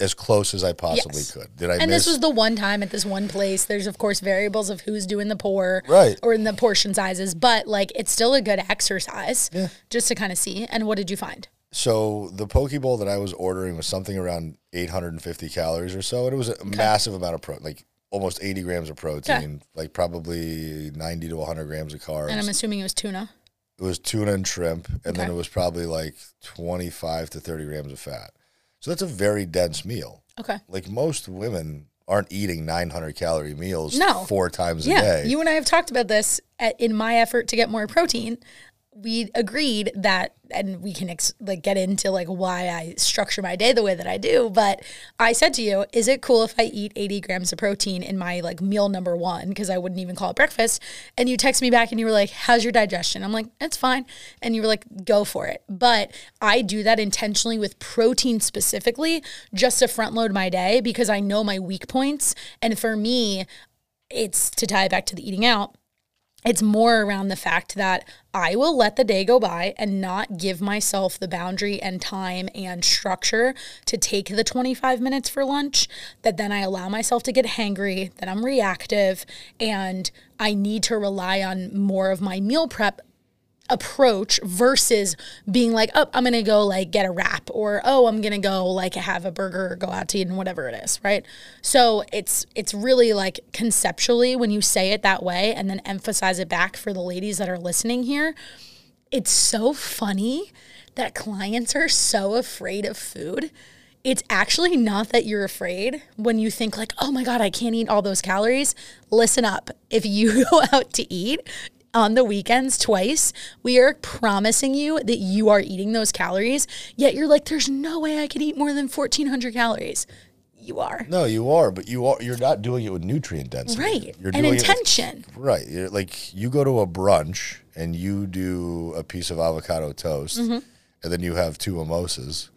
as close as I possibly Yes. could. Did I And miss? this was the one time at this one place. There's of course variables of who's doing the pour, Right. or in the portion sizes, but like it's still a good exercise, Yeah. just to kind of see. And what did you find? so the poke bowl that I was ordering was something around 850 calories or so, and it was a massive amount of protein, like almost 80 grams of protein, like probably 90 to 100 grams of carbs. And I'm assuming it was tuna. it was tuna and shrimp, and then it was probably like 25 to 30 grams of fat. So that's a very dense meal. Okay. Like most women aren't eating 900 calorie meals No. four times a day. you and I have talked about this at, in my effort to get more protein. We agreed that, and we can ex- like get into like why I structure my day the way that I do. But I said to you, "Is it cool if I eat 80 grams of protein in my like meal number one? Because I wouldn't even call it breakfast." And you text me back and you were like, "How's your digestion?" I'm like, "It's fine," and you were like, "Go for it." But I do that intentionally with protein specifically, just to front load my day because I know my weak points. And for me, it's to tie back to the eating out it's more around the fact that I will let the day go by and not give myself the boundary and time and structure to take the 25 minutes for lunch. That then I allow myself to get hangry, that I'm reactive, and I need to rely on more of my meal prep approach versus being like, oh, I'm gonna go like get a wrap or oh, I'm gonna go like have a burger or go out to eat and whatever it is, right? So it's it's really like conceptually when you say it that way and then emphasize it back for the ladies that are listening here, it's so funny that clients are so afraid of food. It's actually not that you're afraid when you think like, "Oh my god, I can't eat all those calories." Listen up. If you go out to eat, on the weekends twice, we are promising you that you are eating those calories. Yet you're like, there's no way I could eat more than 1,400 calories. You are. No, you are, but you are. You're not doing it with nutrient density, right? You're and doing it with- intention. right. You're like you go to a brunch and you do a piece of avocado toast, Mm-hmm. and then you have two mimosas.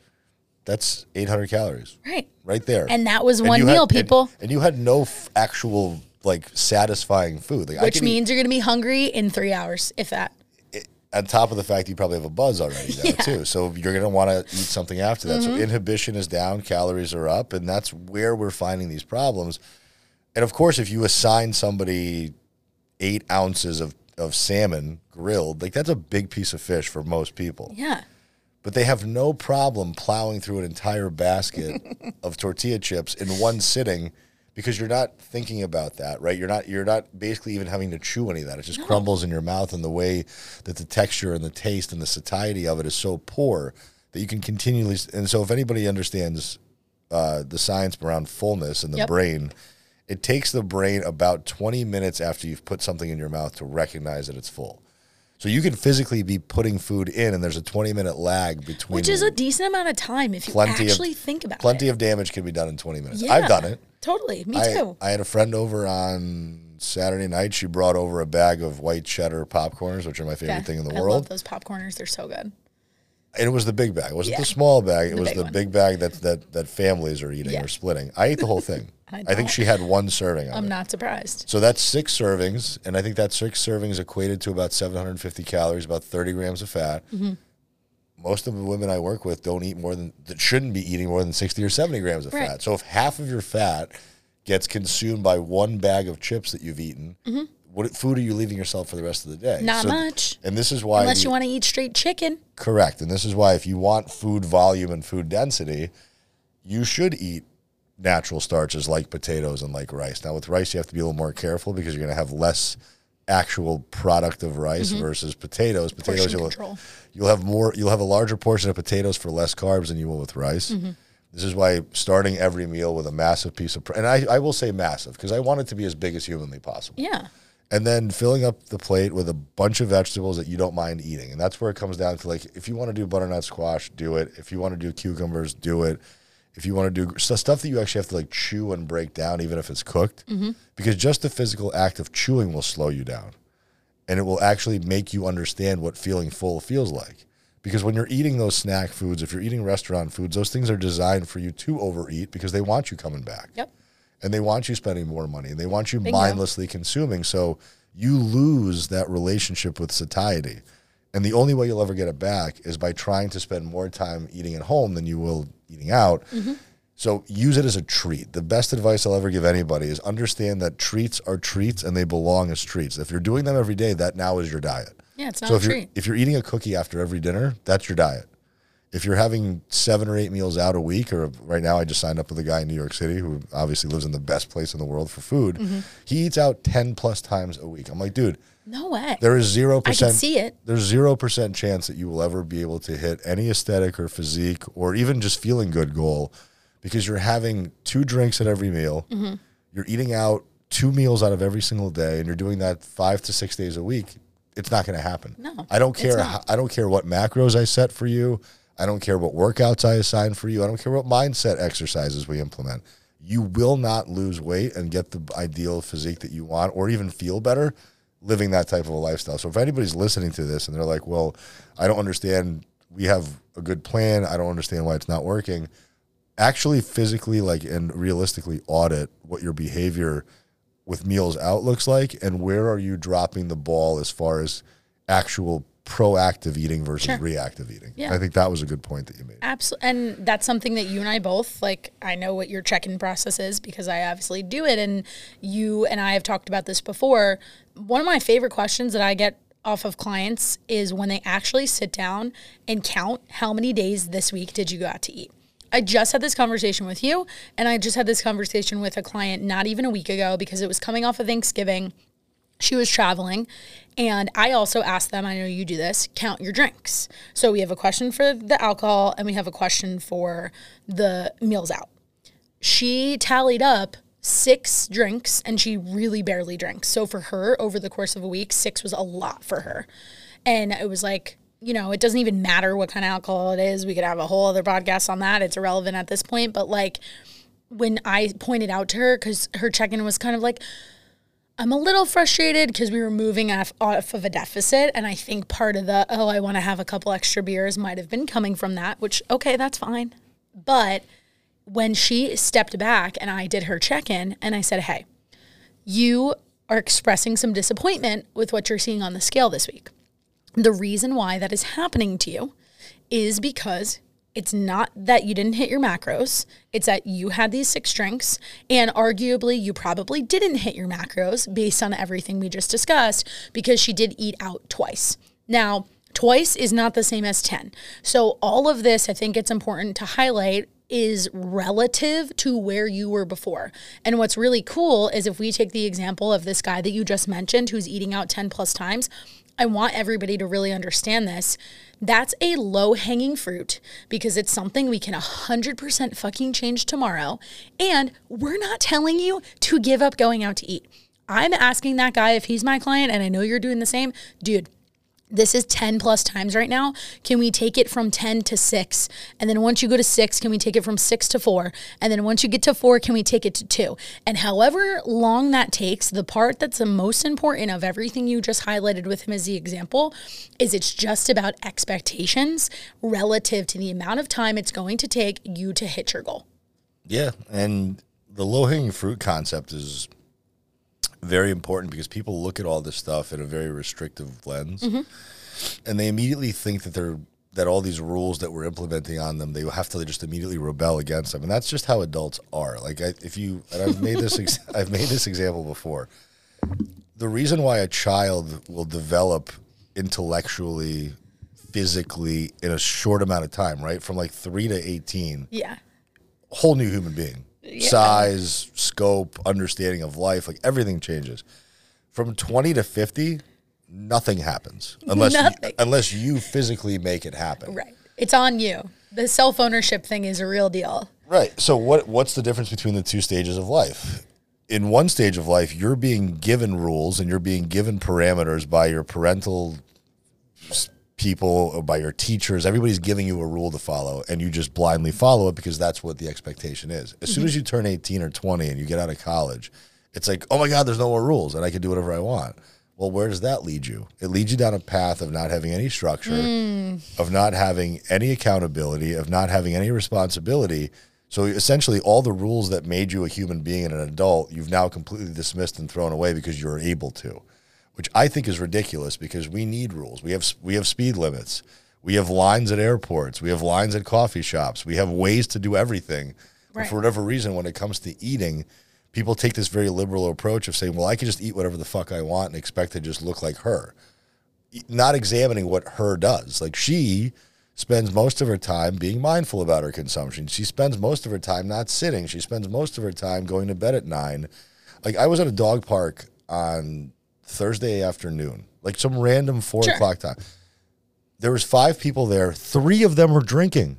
That's 800 calories, right. right there. And that was And one meal, had, and- people. And, you had no f- actual like satisfying food. Like, I which could eat- means you're going to be hungry in three hours, if that. on top of the fact you probably have a buzz already now too. So you're going to want to eat something after that. Mm-hmm. So inhibition is down, calories are up, and that's where we're finding these problems. And of course, if you assign somebody eight ounces of, of salmon grilled, like that's a big piece of fish for most people. Yeah. But they have no problem plowing through an entire basket of tortilla chips in one sitting because you're not thinking about that, right? You're not you're not basically even having to chew any of that. It just crumbles in your mouth and the way that the texture and the taste and the satiety of it is so poor that you can continually and so if anybody understands uh, the science around fullness and the Yep. brain, it takes the brain about 20 minutes after you've put something in your mouth to recognize that it's full. So you can physically be putting food in, and there's a 20 minute lag between. Which is a decent amount of time if you actually of, think about plenty it. Plenty of damage can be done in 20 minutes. Yeah. I've done it. Totally. Me I, too. I had a friend over on Saturday night. She brought over a bag of white cheddar popcorns, which are my favorite Yeah. thing in the I world. love those popcorners. They're so good. And it was the big bag. It wasn't Yeah. the small bag. It The was big the one. big bag that that that families are eating or splitting. I ate the whole thing. I I, think she had one serving I'm it. not surprised. So that's six servings, and I think that six servings equated to about 750 calories, about 30 grams of fat. Mm-hmm. Most of the women I work with don't eat more than that shouldn't be eating more than 60 or 70 grams of Right. fat. So if half of your fat gets consumed by one bag of chips that you've eaten, what food are you leaving yourself for the rest of the day? Mm-hmm. Not So- much. And this is why Unless the- you want to eat straight chicken. Correct. And this is why, if you want food volume and food density, you should eat natural starches like potatoes and like rice. Now, with rice, you have to be a little more careful because you're going to have less actual product of rice versus potatoes. Potatoes, Mm-hmm. You'll, you'll have more, you'll have a larger portion of potatoes for less carbs than you will with rice. Mm-hmm. This is why starting every meal with a massive piece of, and I, I will say massive because I want it to be as big as humanly possible Yeah. and then filling up the plate with a bunch of vegetables that you don't mind eating. And that's where it comes down to like if you want to do butternut squash, do it. If you want to do cucumbers, do it. If you want to do stuff that you actually have to like chew and break down, even if it's cooked, mm-hmm. because just the physical act of chewing will slow you down, and it will actually make you understand what feeling full feels like. Because when you're eating those snack foods, if you're eating restaurant foods, those things are designed for you to overeat because they want you coming back Yep. and they want you spending more money and they want you Bingo. mindlessly consuming so you lose that relationship with satiety and the only way you'll ever get it back is by trying to spend more time eating at home than you will eating out Mm-hmm. so use it as a treat the best advice i'll ever give anybody is understand that treats are treats and they belong as treats if you're doing them every day that now is your diet Yeah, it's not so a if you're treat. if you're eating a cookie after every dinner, that's your diet. If you're having seven or eight meals out a week, or right now I just signed up with a guy in New York City who obviously lives in the best place in the world for food. Mm-hmm. He eats out ten plus times a week. I'm like, dude, No way. there is zero I can percent. see it. There's zero percent chance that you will ever be able to hit any aesthetic or physique or even just feeling good goal because you're having two drinks at every meal. Mm-hmm. You're eating out two meals out of every single day, and you're doing that five to six days a week. It's not going to happen. No, I don't care. How, I don't care what macros I set for you. I don't care what workouts I assign for you. I don't care what mindset exercises we implement. You will not lose weight and get the ideal physique that you want, or even feel better living that type of a lifestyle. So if anybody's listening to this and they're like, "Well, I don't understand. We have a good plan. I don't understand why it's not working." Actually, physically, like and realistically, audit what your behavior with meals out looks like, and where are you dropping the ball as far as actual proactive eating versus Sure. reactive eating. Yeah. I think that was a good point that you made. Absolutely. And that's something that you and I both like. I know what your check in process is because I obviously do it. And you and I have talked about this before. One of my favorite questions that I get off of clients is when they actually sit down and count how many days this week did you go out to eat. I just had this conversation with you, and I just had this conversation with a client not even a week ago because it was coming off of Thanksgiving she was traveling and i also asked them i know you do this count your drinks. So we have a question for the alcohol and we have a question for the meals out. She tallied up six drinks and she really barely drinks. So for her over the course of a week six was a lot for her. And it was like you know it doesn't even matter what kind of alcohol it is. We could have a whole other podcast on that. It's irrelevant at this point. But like when i pointed out to her because her check-in was kind of like I'm a little frustrated because we were moving off, off of a deficit. And I think part of the, oh, I want to have a couple extra beers might have been coming from that, which, okay, that's fine. But when she stepped back and I did her check in and I said, hey, you are expressing some disappointment with what you're seeing on the scale this week. The reason why that is happening to you is because it's not that you didn't hit your macros, it's that you had these six drinks, and arguably you probably didn't hit your macros based on everything we just discussed because she did eat out twice. Now, twice is not the same as 10. So, all of this, I think it's important to highlight is relative to where you were before. And what's really cool is if we take the example of this guy that you just mentioned who's eating out 10 plus times, I want everybody to really understand this. That's a low hanging fruit because it's something we can 100% fucking change tomorrow. And we're not telling you to give up going out to eat. I'm asking that guy if he's my client, and I know you're doing the same. Dude, this is 10 plus times right now. Can we take it from 10 to 6? And then once you go to 6, can we take it from 6 to 4? And then once you get to 4, can we take it to 2? And however long that takes, the part that's the most important of everything you just highlighted with him as the example is it's just about expectations relative to the amount of time it's going to take you to hit your goal. Yeah, and the low hanging fruit concept is very important because people look at all this stuff in a very restrictive lens, mm-hmm. and they immediately think that they're that all these rules that we're implementing on them, they have to just immediately rebel against them, and that's just how adults are. Like, I, if you and I've made this ex- I've made this example before. The reason why a child will develop intellectually, physically in a short amount of time, right, from like three to eighteen, Yeah. whole new human being. Size, scope, understanding of life, like everything changes. From 20 to 50, nothing happens unless Nothing. You, unless you physically make it happen. Right. It's on you. The self ownership thing is a real deal. Right. So what what's the difference between the two stages of life? In one stage of life, you're being given rules and you're being given parameters by your parental people or by your teachers. Everybody's giving you a rule to follow and you just blindly follow it because that's what the expectation is. As soon mm-hmm. as you turn 18 or 20 and you get out of college, it's like, "Oh my god, there's no more rules and I can do whatever I want." Well, where does that lead you? It leads you down a path of not having any structure, mm. of not having any accountability, of not having any responsibility. So essentially, all the rules that made you a human being and an adult, you've now completely dismissed and thrown away because you're able to, which I think is ridiculous because we need rules. We have we have speed limits. We have lines at airports. We have lines at coffee shops. We have ways to do everything. But for whatever reason, when it comes to eating, people take this very liberal approach of saying, "Well, I can just eat whatever the fuck I want and expect to just look like her." not examining what her does. Like she spends most of her time being mindful about her consumption. She spends most of her time not sitting. She spends most of her time going to bed at nine. Like I was at a dog park on Thursday afternoon, like some random four Sure. o'clock time. There was five people there. Three of them were drinking.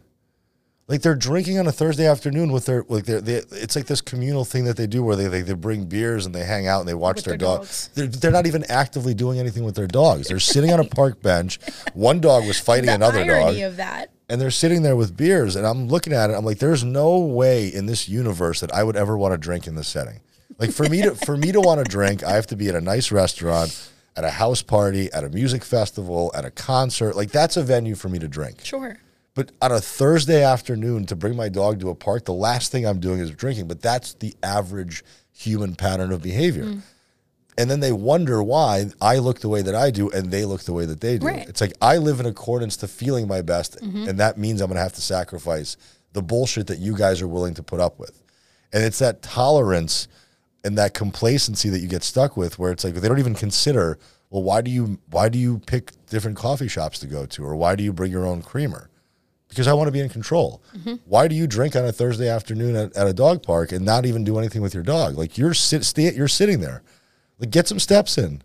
Like they're drinking on a Thursday afternoon with their like they're, they it's like this communal thing that they do where they they, they bring beers and they hang out and they watch With their, their dog. dogs. They're, they're not even actively doing anything with their dogs. They're sitting on a park bench. One dog was fighting The another dog of that. and they're sitting there with beers and i'm looking at it i'm like there's no way in this universe that i would ever want to drink in this setting like for me to for me to want to drink i have to be at a nice restaurant at a house party at a music festival at a concert like that's a venue for me to drink Sure. But on a Thursday afternoon to bring my dog to a park, the last thing I'm doing is drinking. But that's the average human pattern of behavior. Mm. And then they wonder why I look the way that I do and they look the way that they do. Right. Mm-hmm. It's like I live in accordance to feeling my best. And that means I'm going to have to sacrifice the bullshit that you guys are willing to put up with. And it's that tolerance and that complacency that you get stuck with where it's like they don't even consider, well, why do you why do you pick different coffee shops to go to or why do you bring your own creamer? Because I want to be in control. Mm-hmm. Why do you drink on a Thursday afternoon at, at a dog park and not even do anything with your dog? Like you're sit stay, you're sitting there. Like get some steps in.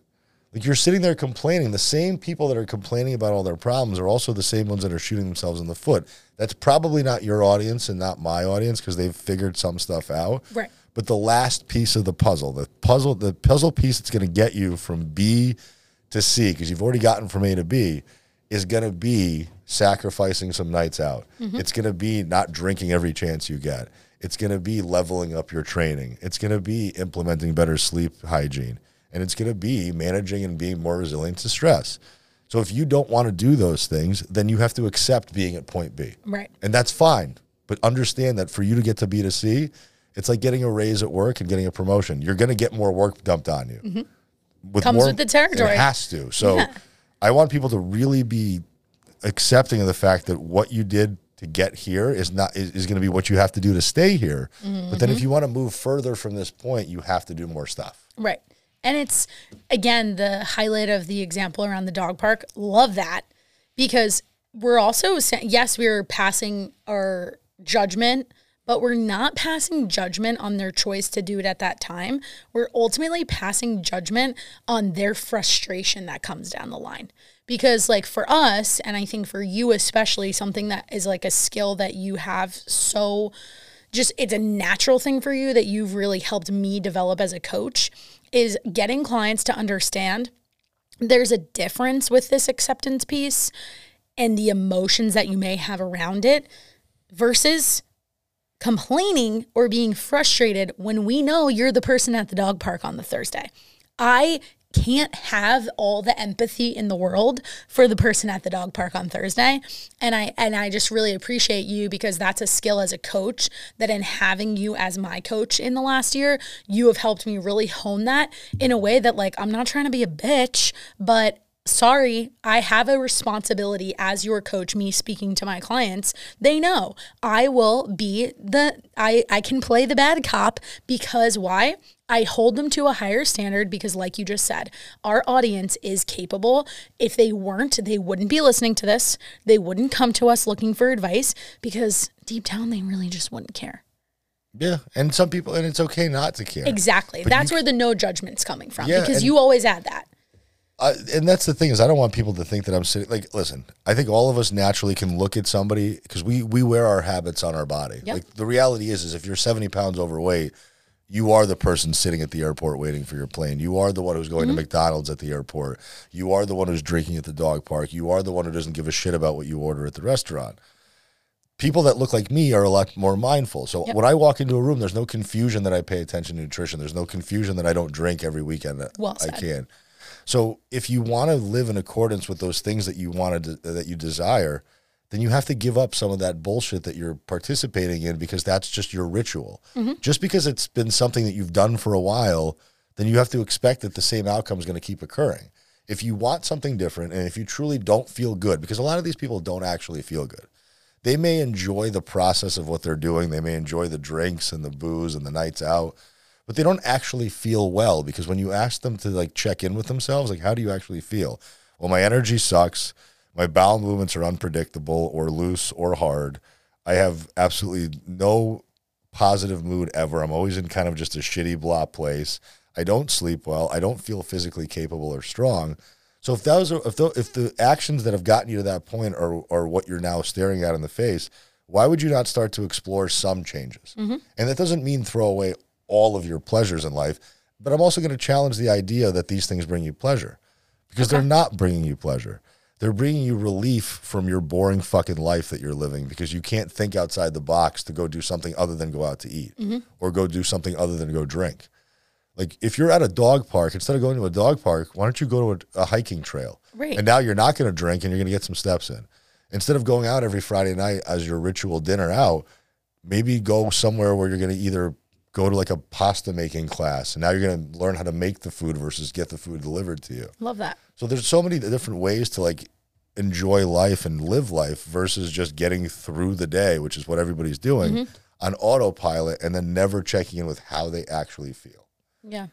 Like you're sitting there complaining. The same people that are complaining about all their problems are also the same ones that are shooting themselves in the foot. That's probably not your audience and not my audience because they've figured some stuff out. Right. But the last piece of the puzzle, the puzzle, the puzzle piece that's going to get you from B to C, because you've already gotten from A to B, is going to be sacrificing some nights out. Mm-hmm. It's going to be not drinking every chance you get. It's going to be leveling up your training. It's going to be implementing better sleep hygiene. And it's going to be managing and being more resilient to stress. So if you don't want to do those things, then you have to accept being at point B. Right. And that's fine. But understand that for you to get to B to C, it's like getting a raise at work and getting a promotion. You're going to get more work dumped on you. With Mm-hmm. Comes with the territory. It has to. So I want people to really be accepting of the fact that what you did to get here is not is, is going to be what you have to do to stay here. But then if Mm-hmm. you want to move further from this point, you have to do more stuff. Right. And it's again the highlight of the example around the dog park. Love that because we're also yes, we're passing our judgment, but we're not passing judgment on their choice to do it at that time. We're ultimately passing judgment on their frustration that comes down the line. Because like for us, and I think for you especially, something that is like a skill that you have so just it's a natural thing for you that you've really helped me develop as a coach is getting clients to understand there's a difference with this acceptance piece and the emotions that you may have around it versus complaining or being frustrated when we know you're the person at the dog park on the Thursday. I can't have all the empathy in the world for the person at the dog park on Thursday. And I and I just really appreciate you because that's a skill as a coach that in having you as my coach in the last year, you have helped me really hone that in a way that like I'm not trying to be a bitch, but sorry, I have a responsibility as your coach, me speaking to my clients. They know I will be the, I, I can play the bad cop because why? I hold them to a higher standard because, like you just said, our audience is capable. If they weren't, they wouldn't be listening to this. They wouldn't come to us looking for advice because deep down, they really just wouldn't care. Yeah. And some people, and it's okay not to care. Exactly. But That's where the no judgment's coming from Yeah, because you always add that. I, and that's the thing is I don't want people to think that I'm sitting like listen I think all of us naturally can look at somebody because we we wear our habits on our body Yep. like the reality is is if you're 70 pounds overweight you are the person sitting at the airport waiting for your plane you are the one who's going to mm-hmm. McDonald's at the airport you are the one who's drinking at the dog park you are the one who doesn't give a shit about what you order at the restaurant people that look like me are a lot more mindful. So when I walk into a room, there's no confusion that I pay attention to nutrition. There's no confusion that I don't drink every weekend that Well I can. So if you want to live in accordance with those things that you want to that you desire, then you have to give up some of that bullshit that you're participating in because that's just your ritual. Mm-hmm. Just because it's been something that you've done for a while, then you have to expect that the same outcome is going to keep occurring. If you want something different and if you truly don't feel good, because a lot of these people don't actually feel good. They may enjoy the process of what they're doing. They may enjoy the drinks and the booze and the nights out, but they don't actually feel well because when you ask them to like check in with themselves, like how do you actually feel? Well, my energy sucks. My bowel movements are unpredictable or loose or hard. I have absolutely no positive mood ever. I'm always in kind of just a shitty blah place. I don't sleep well. I don't feel physically capable or strong. So if those are, if the, if the actions that have gotten you to that point are are what you're now staring at in the face, why would you not start to explore some changes? Mm-hmm. And that doesn't mean throw away all of your pleasures in life, but I'm also going to challenge the idea that these things bring you pleasure because they're not bringing you pleasure. They're bringing you relief from your boring fucking life that you're living because you can't think outside the box to go do something other than go out to eat mm-hmm. or go do something other than go drink. Like if you're at a dog park, instead of going to a dog park, why don't you go to a, a hiking trail? Right. And now you're not going to drink and you're going to get some steps in. Instead of going out every Friday night as your ritual dinner out, maybe go somewhere where you're going to either go to like a pasta making class and now you're going to learn how to make the food versus get the food delivered to you. Love that. So there's so many different ways to like enjoy life and live life versus just getting through the day, which is what everybody's doing Mm-hmm. on autopilot and then never checking in with how they actually feel. Yeah.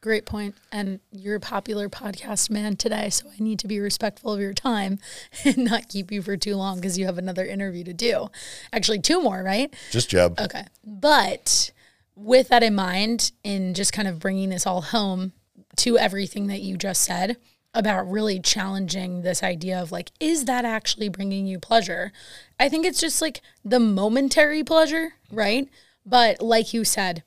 Great point. And you're a popular podcast man today, so I need to be respectful of your time and not keep you for too long because you have another interview to do. Actually, two more, right? Just Jeb. Okay. But with that in mind, in just kind of bringing this all home to everything that you just said about really challenging this idea of like, is that actually bringing you pleasure? I think it's just like the momentary pleasure, right? But like you said,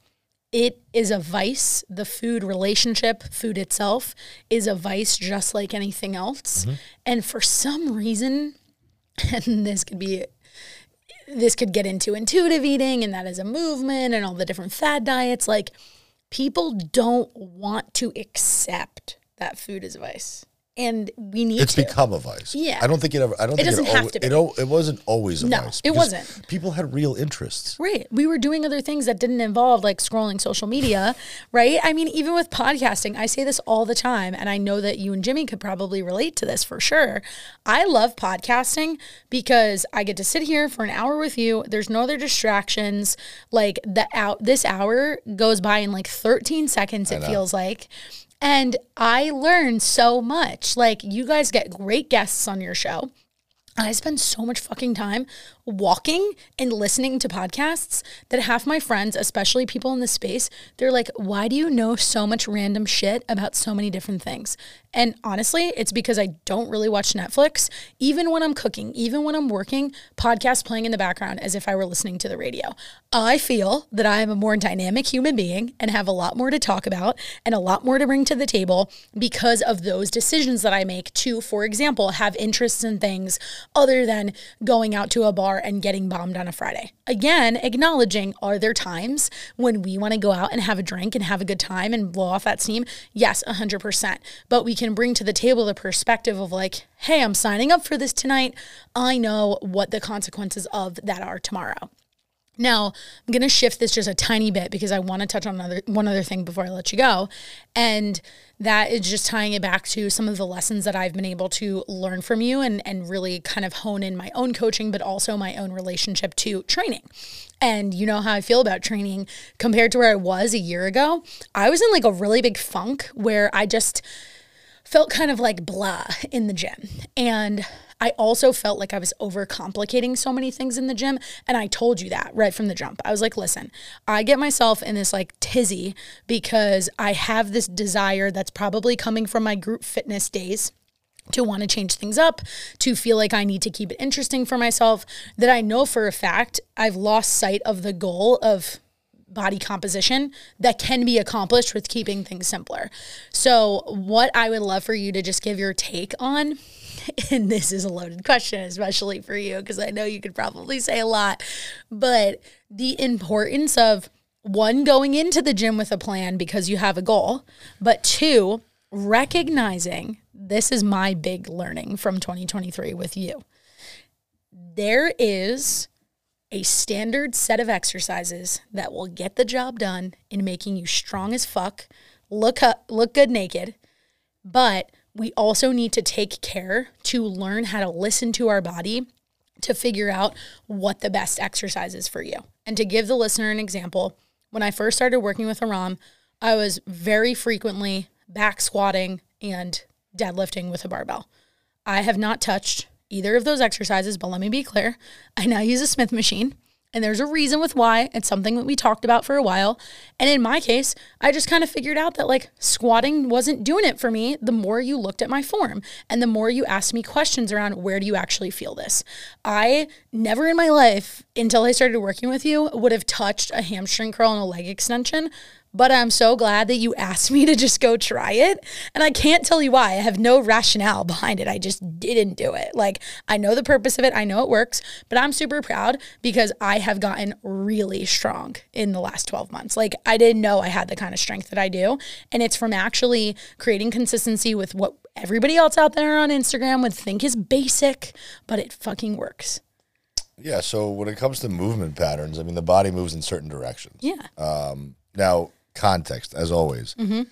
it is a vice. The food relationship, food itself, is a vice just like anything else. Mm-hmm. And for some reason, and this could be this could get into intuitive eating and that is a movement and all the different fad diets like people don't want to accept that food is vice and we need It's to become a vice. Yeah. I don't think it ever. I don't It think doesn't it, have to be. It, it wasn't always a No, vice. it wasn't. People had real interests. Right. We were doing other things that didn't involve like scrolling social media, right? I mean, even with podcasting, I say this all the time, and I know that you and Jimmy could probably relate to this for sure. I love podcasting because I get to sit here for an hour with you. There's no other distractions. Like the out this hour goes by in like 13 seconds, it feels like. And I learn so much. Like you guys get great guests on your show. I spend so much fucking time walking and listening to podcasts that half my friends, especially people in the space, they're like, why do you know so much random shit about so many different things? And honestly, it's because I don't really watch Netflix. Even when I'm cooking, even when I'm working, podcasts playing in the background as if I were listening to the radio. I feel that I am a more dynamic human being and have a lot more to talk about and a lot more to bring to the table because of those decisions that I make to, for example, have interests in things other than going out to a bar and getting bombed on a Friday. Again, acknowledging are there times when we want to go out and have a drink and have a good time and blow off that steam? Yes, 100%. But we can bring to the table the perspective of like, hey, I'm signing up for this tonight. I know what the consequences of that are tomorrow. Now, I'm going to shift this just a tiny bit because I want to touch on another one other thing before I let you go. And that is just tying it back to some of the lessons that I've been able to learn from you and and really kind of hone in my own coaching but also my own relationship to training. And you know how I feel about training compared to where I was a year ago. I was in like a really big funk where I just felt kind of like blah in the gym. And I also felt like I was overcomplicating so many things in the gym. And I told you that right from the jump. I was like, listen, I get myself in this like tizzy because I have this desire that's probably coming from my group fitness days to want to change things up, to feel like I need to keep it interesting for myself, that I know for a fact I've lost sight of the goal of body composition that can be accomplished with keeping things simpler. So, what I would love for you to just give your take on, and this is a loaded question, especially for you, because I know you could probably say a lot, but the importance of one, going into the gym with a plan because you have a goal, but two, recognizing this is my big learning from 2023 with you. There is a standard set of exercises that will get the job done in making you strong as fuck, look up, look good naked, but we also need to take care to learn how to listen to our body to figure out what the best exercise is for you. And to give the listener an example, when I first started working with Aram, I was very frequently back squatting and deadlifting with a barbell. I have not touched either of those exercises, but let me be clear. I now use a Smith machine, and there's a reason with why. It's something that we talked about for a while. And in my case, I just kind of figured out that like squatting wasn't doing it for me the more you looked at my form and the more you asked me questions around where do you actually feel this. I never in my life, until I started working with you, would have touched a hamstring curl and a leg extension but I'm so glad that you asked me to just go try it. And I can't tell you why. I have no rationale behind it. I just didn't do it. Like, I know the purpose of it, I know it works, but I'm super proud because I have gotten really strong in the last 12 months. Like, I didn't know I had the kind of strength that I do. And it's from actually creating consistency with what everybody else out there on Instagram would think is basic, but it fucking works. Yeah. So when it comes to movement patterns, I mean, the body moves in certain directions. Yeah. Um, now, context, as always. Mm-hmm.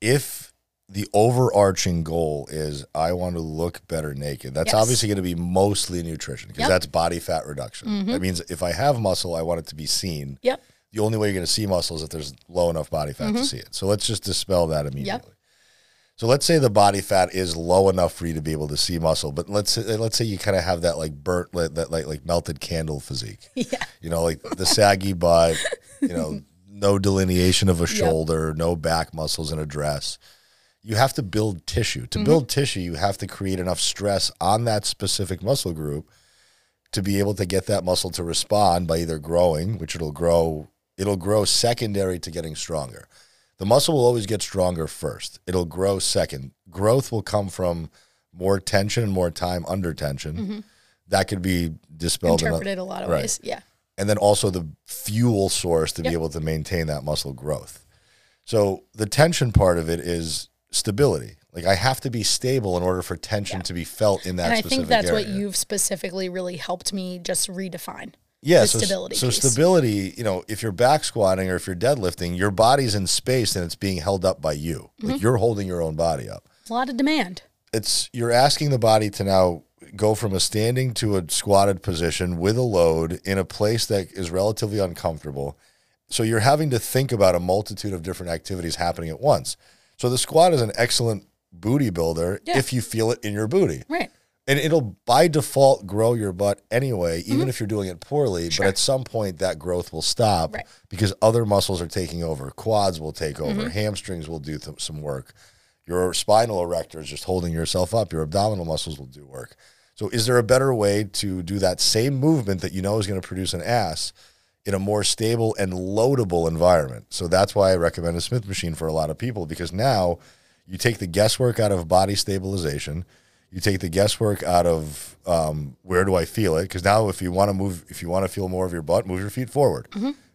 If the overarching goal is I want to look better naked, that's Yes. obviously going to be mostly nutrition because Yep. that's body fat reduction. That means if I have muscle, I want it to be seen. Yep. The only way you're going to see muscle is if there's low enough body fat to see it. So let's just dispel that immediately. So let's say the body fat is low enough for you to be able to see muscle, but let's say, let's say you kind of have that like burnt, that like like melted candle physique. Yeah. You know, like the saggy butt, you know, no delineation of a shoulder, no back muscles in a dress. You have to build tissue. To mm-hmm. build tissue, you have to create enough stress on that specific muscle group to be able to get that muscle to respond by either growing, which it'll grow, it'll grow secondary to getting stronger. The muscle will always get stronger first. It'll grow second. Growth will come from more tension and more time under tension. Mm-hmm. That could be dispelled in a- Interpreted a lot of right ways. Yeah. And then also the fuel source to Yep. be able to maintain that muscle growth. So the tension part of it is stability. Like I have to be stable in order for tension to be felt in that And I specific think that's what you've specifically really helped me just redefine. yeah, the so, stability So piece. stability, you know, if you're back squatting or if you're deadlifting, your body's in space and it's being held up by you. Mm-hmm. Like you're holding your own body up. A lot of demand. it's you're asking the body to now go from a standing to a squatted position with a load in a place that is relatively uncomfortable. So you're having to think about a multitude of different activities happening at once. So the squat is an excellent booty builder Yeah. if you feel it in your booty. Right. And it'll by default grow your butt anyway, Mm-hmm. even if you're doing it poorly. But at some point, that growth will stop Right. because other muscles are taking over. Quads will take over. Mm-hmm. Hamstrings will do th- some work. Your spinal erector is just holding yourself up. Your abdominal muscles will do work. So, is there a better way to do that same movement that you know is going to produce an ass in a more stable and loadable environment? So, that's why I recommend a Smith machine for a lot of people because now you take the guesswork out of body stabilization. You take the guesswork out of um, where do I feel it? Because now, if you want to move, if you want to feel more of your butt, move your feet forward,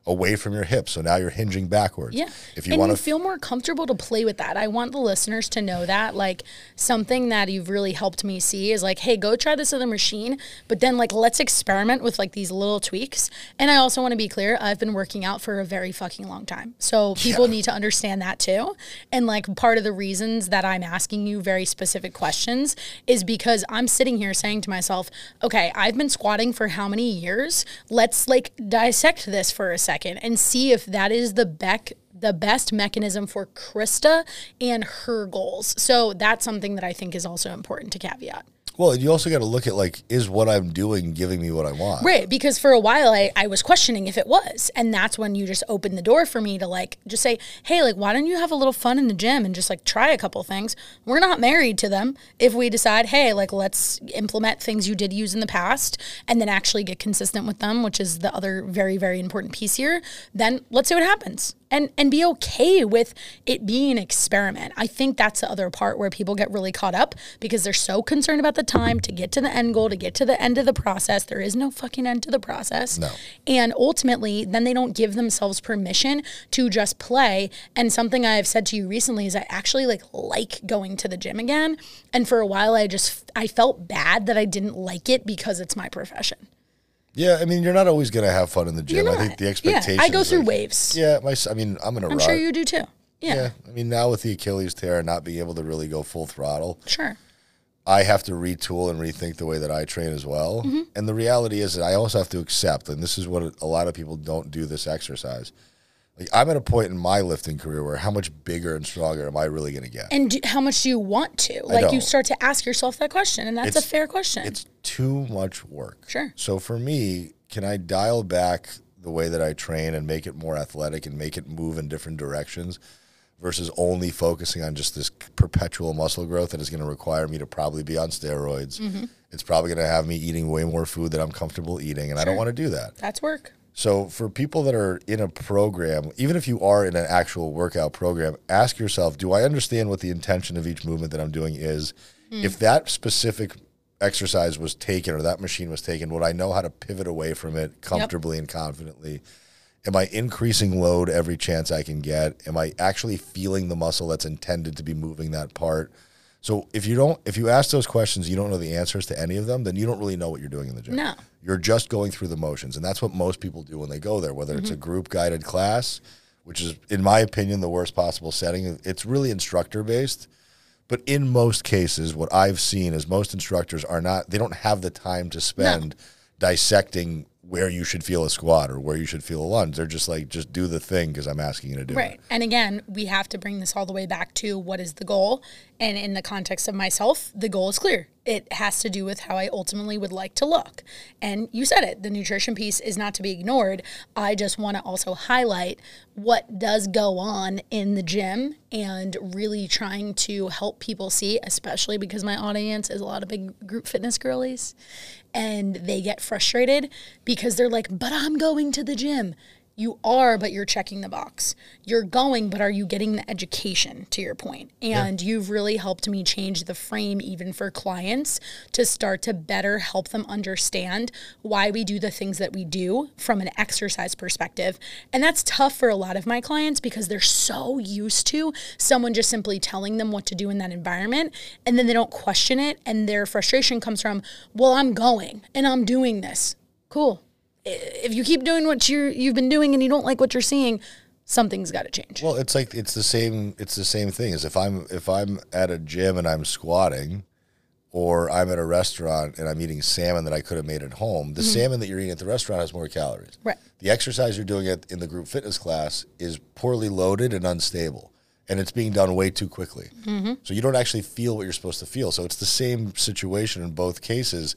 away from your hips. So now you're hinging backwards. Yeah. If you want to feel more comfortable to play with that. I want the listeners to know that. Like something that you've really helped me see is like, hey, go try this other machine, but then like let's experiment with like these little tweaks. And I also want to be clear, I've been working out for a very fucking long time. So people need to understand that too. And like part of the reasons that I'm asking you very specific questions is because I'm sitting here saying to myself, okay, I've been squatting for how many years? Let's like dissect this for a second and see if that is the Beck the best mechanism for Krysta and her goals. So that's something that I think is also important to caveat. Well, you also got to look at like, is what I'm doing giving me what I want? Right. Because for a while I, I was questioning if it was. And that's when you just opened the door for me to like just say, hey, like, why don't you have a little fun in the gym and just like try a couple things? We're not married to them. If we decide, hey, like, let's implement things you did use in the past and then actually get consistent with them, which is the other very, very important piece here, then let's see what happens. And, and be okay with it being an experiment. I think that's the other part where people get really caught up because they're so concerned about the time to get to the end goal, to get to the end of the process. There is no fucking end to the process. No. And ultimately, then they don't give themselves permission to just play. And something I've said to you recently is I actually like like going to the gym again. And for a while, I just I felt bad that I didn't like it because it's my profession. Yeah, I mean, you're not always going to have fun in the gym. I think the Yeah. I go through like- waves. Yeah, my. I mean, I'm in a I'm rut. sure you do too. Yeah, Yeah, I mean, now with the Achilles tear and not being able to really go full throttle, sure. I have to retool and rethink the way that I train as well. Mm-hmm. And the reality is that I also have to accept, and this is what a lot of people don't do this exercise. Like I'm at a point in my lifting career where how much bigger and stronger am I really going to get? And do, how much do you want to? Like you start to ask yourself that question, and that's a fair question. It's too much work. Sure. So for me, can I dial back the way that I train and make it more athletic and make it move in different directions versus only focusing on just this perpetual muscle growth that is going to require me to probably be on steroids. Mm-hmm. It's probably going to have me eating way more food than I'm comfortable eating, and I don't want to do that. that's work. So for people that are in a program, even if you are in an actual workout program, ask yourself, do I understand what the intention of each movement that I'm doing is? Hmm. If that specific exercise was taken or that machine was taken, would I know how to pivot away from it comfortably and confidently? Am I increasing load every chance I can get? Am I actually feeling the muscle that's intended to be moving that part? So if you don't, if you ask those questions, you don't know the answers to any of them, then you don't really know what you're doing in the gym. No. You're just going through the motions, and that's what most people do when they go there. Whether it's a mm-hmm. group guided class, which is, in my opinion, the worst possible setting. It's really instructor based. But in most cases, what I've seen is most instructors are not, they don't have the time to spend dissecting where you should feel a squat or where you should feel a lunge. They're just like, just do the thing because I'm asking you to do Right. it. Right. And again, we have to bring this all the way back to what is the goal. And in the context of myself, the goal is clear. It has to do with how I ultimately would like to look. And you said it, the nutrition piece is not to be ignored. I just want to also highlight what does go on in the gym and really trying to help people see, especially because my audience is a lot of big group fitness girlies and they get frustrated because they're like, but I'm going to the gym. You are, but you're checking the box. You're going, but are you getting the education to your point? And you've really helped me change the frame, even for clients, to start to better help them understand why we do the things that we do from an exercise perspective. And that's tough for a lot of my clients because they're so used to someone just simply telling them what to do in that environment. And then they don't question it. And their frustration comes from, well, I'm going and I'm doing this. Cool if you keep doing what you're you've been doing and you don't like what you're seeing, something's got to change. Well, it's like it's the same. It's the same thing as if I'm if I'm at a gym and I'm squatting, or I'm at a restaurant and I'm eating salmon that I could have made at home. The mm-hmm. salmon that you're eating at the restaurant has more calories. Right. The exercise you're doing at, in the group fitness class is poorly loaded and unstable, and it's being done way too quickly. Mm-hmm. So you don't actually feel what you're supposed to feel. So it's the same situation in both cases.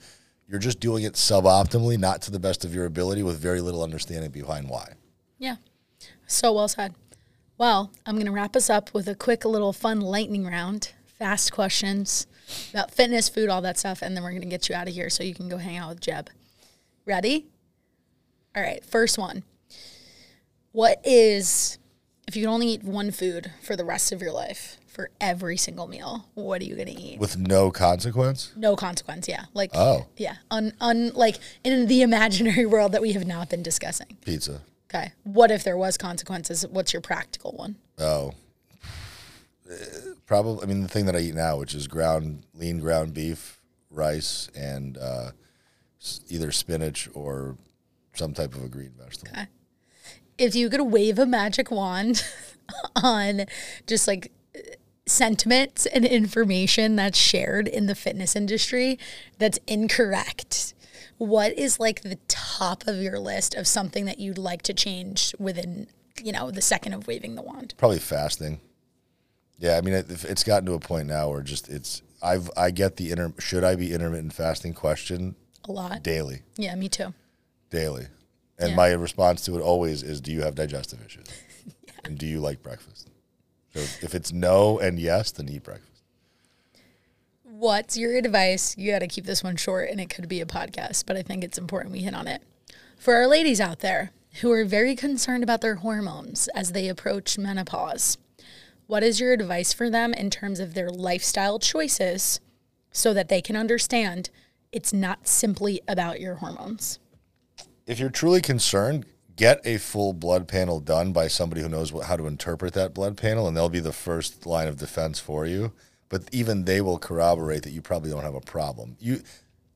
You're just doing it suboptimally, not to the best of your ability, with very little understanding behind why. Yeah. So well said. Well, I'm going to wrap us up with a quick little fun lightning round, fast questions about fitness, food, all that stuff, and then we're going to get you out of here so you can go hang out with Jeb. Ready? All right, first one. What is if you could only eat one food for the rest of your life for every single meal, what are you going to eat? With no consequence. No consequence, yeah. Like Oh. yeah, un, un like in the imaginary world that we have not been discussing. Pizza. Okay. What if there was consequences? What's your practical one? Oh, Uh, probably. I mean, the thing that I eat now, which is ground lean ground beef, rice, and uh, either spinach or some type of a green vegetable. Okay. If you could wave a magic wand on just like sentiments and information that's shared in the fitness industry that's incorrect, what is like the top of your list of something that you'd like to change within, you know, the second of waving the wand? Probably fasting. Yeah, I mean, it, it's gotten to a point now where just it's. I've I get the inter. Should I be intermittent fasting question A lot. daily, Yeah, me too. daily, and Yeah. my response to it always is, "Do you have digestive issues? And do you like breakfast?" So if it's no and yes, then eat breakfast. What's your advice? You got to keep this one short and it could be a podcast, but I think it's important we hit on it. For our ladies out there who are very concerned about their hormones as they approach menopause, what is your advice for them in terms of their lifestyle choices so that they can understand it's not simply about your hormones? if you're truly concerned, get a full blood panel done by somebody who knows what, how to interpret that blood panel, and they'll be the first line of defense for you. But even they will corroborate that you probably don't have a problem. You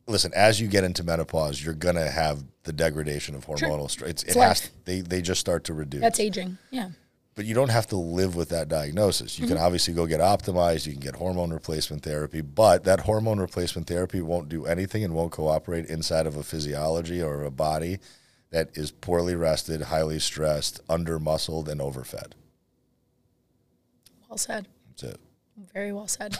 listen as you get into menopause, you're gonna have the degradation of hormonal stress. It's, it has they they just start to reduce. That's aging. Yeah. but you don't have to live with that diagnosis. You can mm-hmm. obviously go get optimized, you can get hormone replacement therapy, but that hormone replacement therapy won't do anything and won't cooperate inside of a physiology or a body that is poorly rested, highly stressed, under muscled, and overfed. Well said. That's it. Very well said.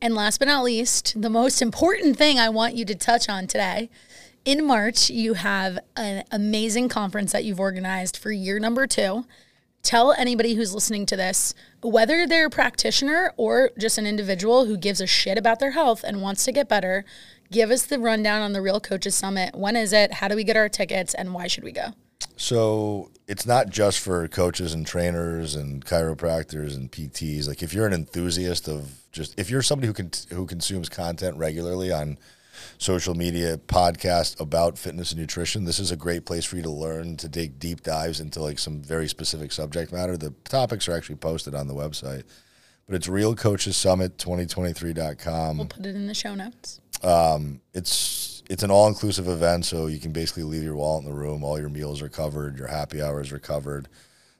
And last but not least, the most important thing I want you to touch on today. In March, you have an amazing conference that you've organized for year number two. Tell anybody who's listening to this, whether they're a practitioner or just an individual who gives a shit about their health and wants to get better, give us the rundown on the Real Coaches Summit. When is it? How do we get our tickets? And why should we go? So it's not just for coaches and trainers and chiropractors and PTs. Like if you're an enthusiast of just if you're somebody who can who consumes content regularly on social media podcast about fitness and nutrition, this is a great place for you to learn to take deep dives into like some very specific subject matter. The topics are actually posted on the website. But it's Real Coaches Summit 2023.com. We'll put it in the show notes. Um, it's it's an all inclusive event, so you can basically leave your wallet in the room. All your meals are covered, your happy hours are covered.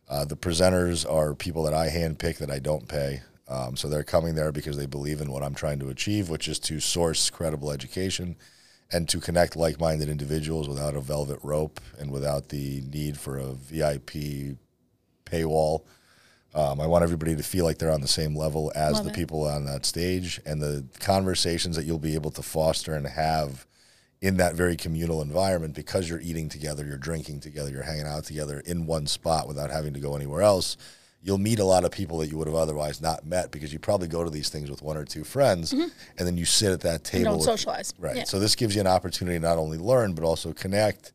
Uh, the presenters are people that I handpick that I don't pay. Um, so they're coming there because they believe in what I'm trying to achieve, which is to source credible education and to connect like minded individuals without a velvet rope and without the need for a VIP paywall. Um, I want everybody to feel like they're on the same level as Love the it. people on that stage and the conversations that you'll be able to foster and have in that very communal environment because you're eating together, you're drinking together, you're hanging out together in one spot without having to go anywhere else. You'll meet a lot of people that you would have otherwise not met because you probably go to these things with one or two friends and then you sit at that Mm-hmm. And table. don't with- socialize. Right. Yeah. So this gives you an opportunity to not only learn but also connect,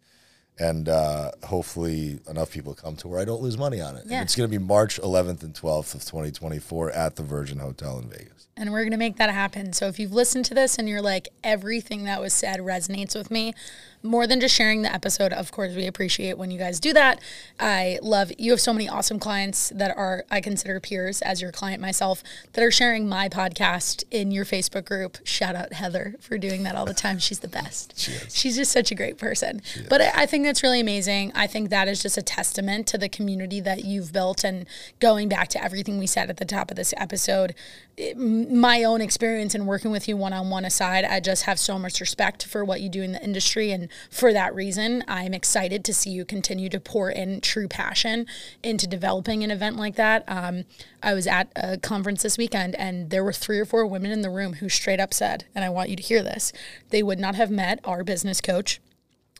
and uh, hopefully enough people come to where I don't lose money on it. And Yeah. it's going to be March 11th and 12th of 2024 at the Virgin Hotel in Vegas. And we're going to make that happen. So if you've listened to this and you're like, everything that was said resonates with me, more than just sharing the episode, of course, we appreciate when you guys do that. I love you have so many awesome clients that are, I consider peers as your client myself, that are sharing my podcast in your Facebook group. Shout out Heather for doing that all the time. She's the best. She. She's just such a great person. But I, I think that's really amazing. I think that is just a testament to the community that you've built. And going back to everything we said at the top of this episode, it- my own experience in working with you one on one aside, I just have so much respect for what you do in the industry. And for that reason, I'm excited to see you continue to pour in true passion into developing an event like that. Um, I was at a conference this weekend and there were three or four women in the room who straight up said, and I want you to hear this, they would not have met our business coach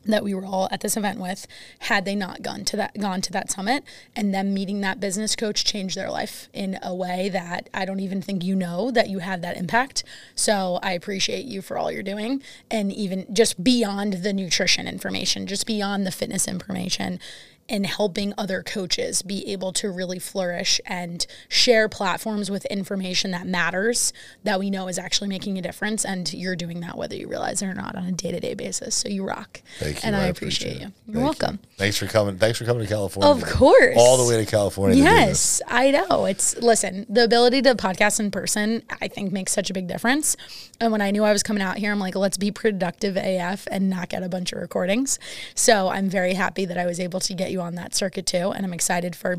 that we were all at this event with had they not gone to that gone to that summit and them meeting that business coach changed their life in a way that I don't even think you know that you had that impact. So I appreciate you for all you're doing and even just beyond the nutrition information, just beyond the fitness information and helping other coaches be able to really flourish and share platforms with information that matters that we know is actually making a difference and you're doing that whether you realize it or not on a day-to-day basis so you rock Thank you. and i, appreciate, you you're Thank welcome Thanks for coming. Thanks for coming to California. Of course. All the way to California. to. Yes, I know. It's listen, the ability to podcast in person, I think makes such a big difference. And when I knew I was coming out here, I'm like, let's be productive AF and not get a bunch of recordings. So I'm very happy that I was able to get you on that circuit too. And I'm excited for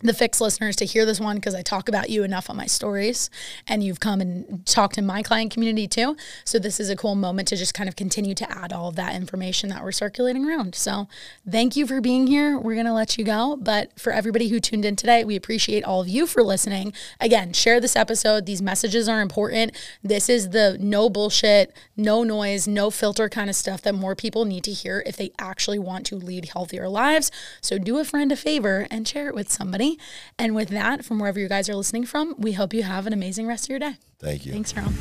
the FYX listeners to hear this one because I talk about you enough on my stories and you've come and talked in my client community too. So this is a cool moment to just kind of continue to add all of that information that we're circulating around. So thank you for being here. We're going to let you go. But for everybody who tuned in today, we appreciate all of you for listening. Again, share this episode. These messages are important. This is the no bullshit, no noise, no filter kind of stuff that more people need to hear if they actually want to lead healthier lives. So do a friend a favor and share it with somebody. And with that, from wherever you guys are listening from, we hope you have an amazing rest of your day. Thank you. Thanks, Aram.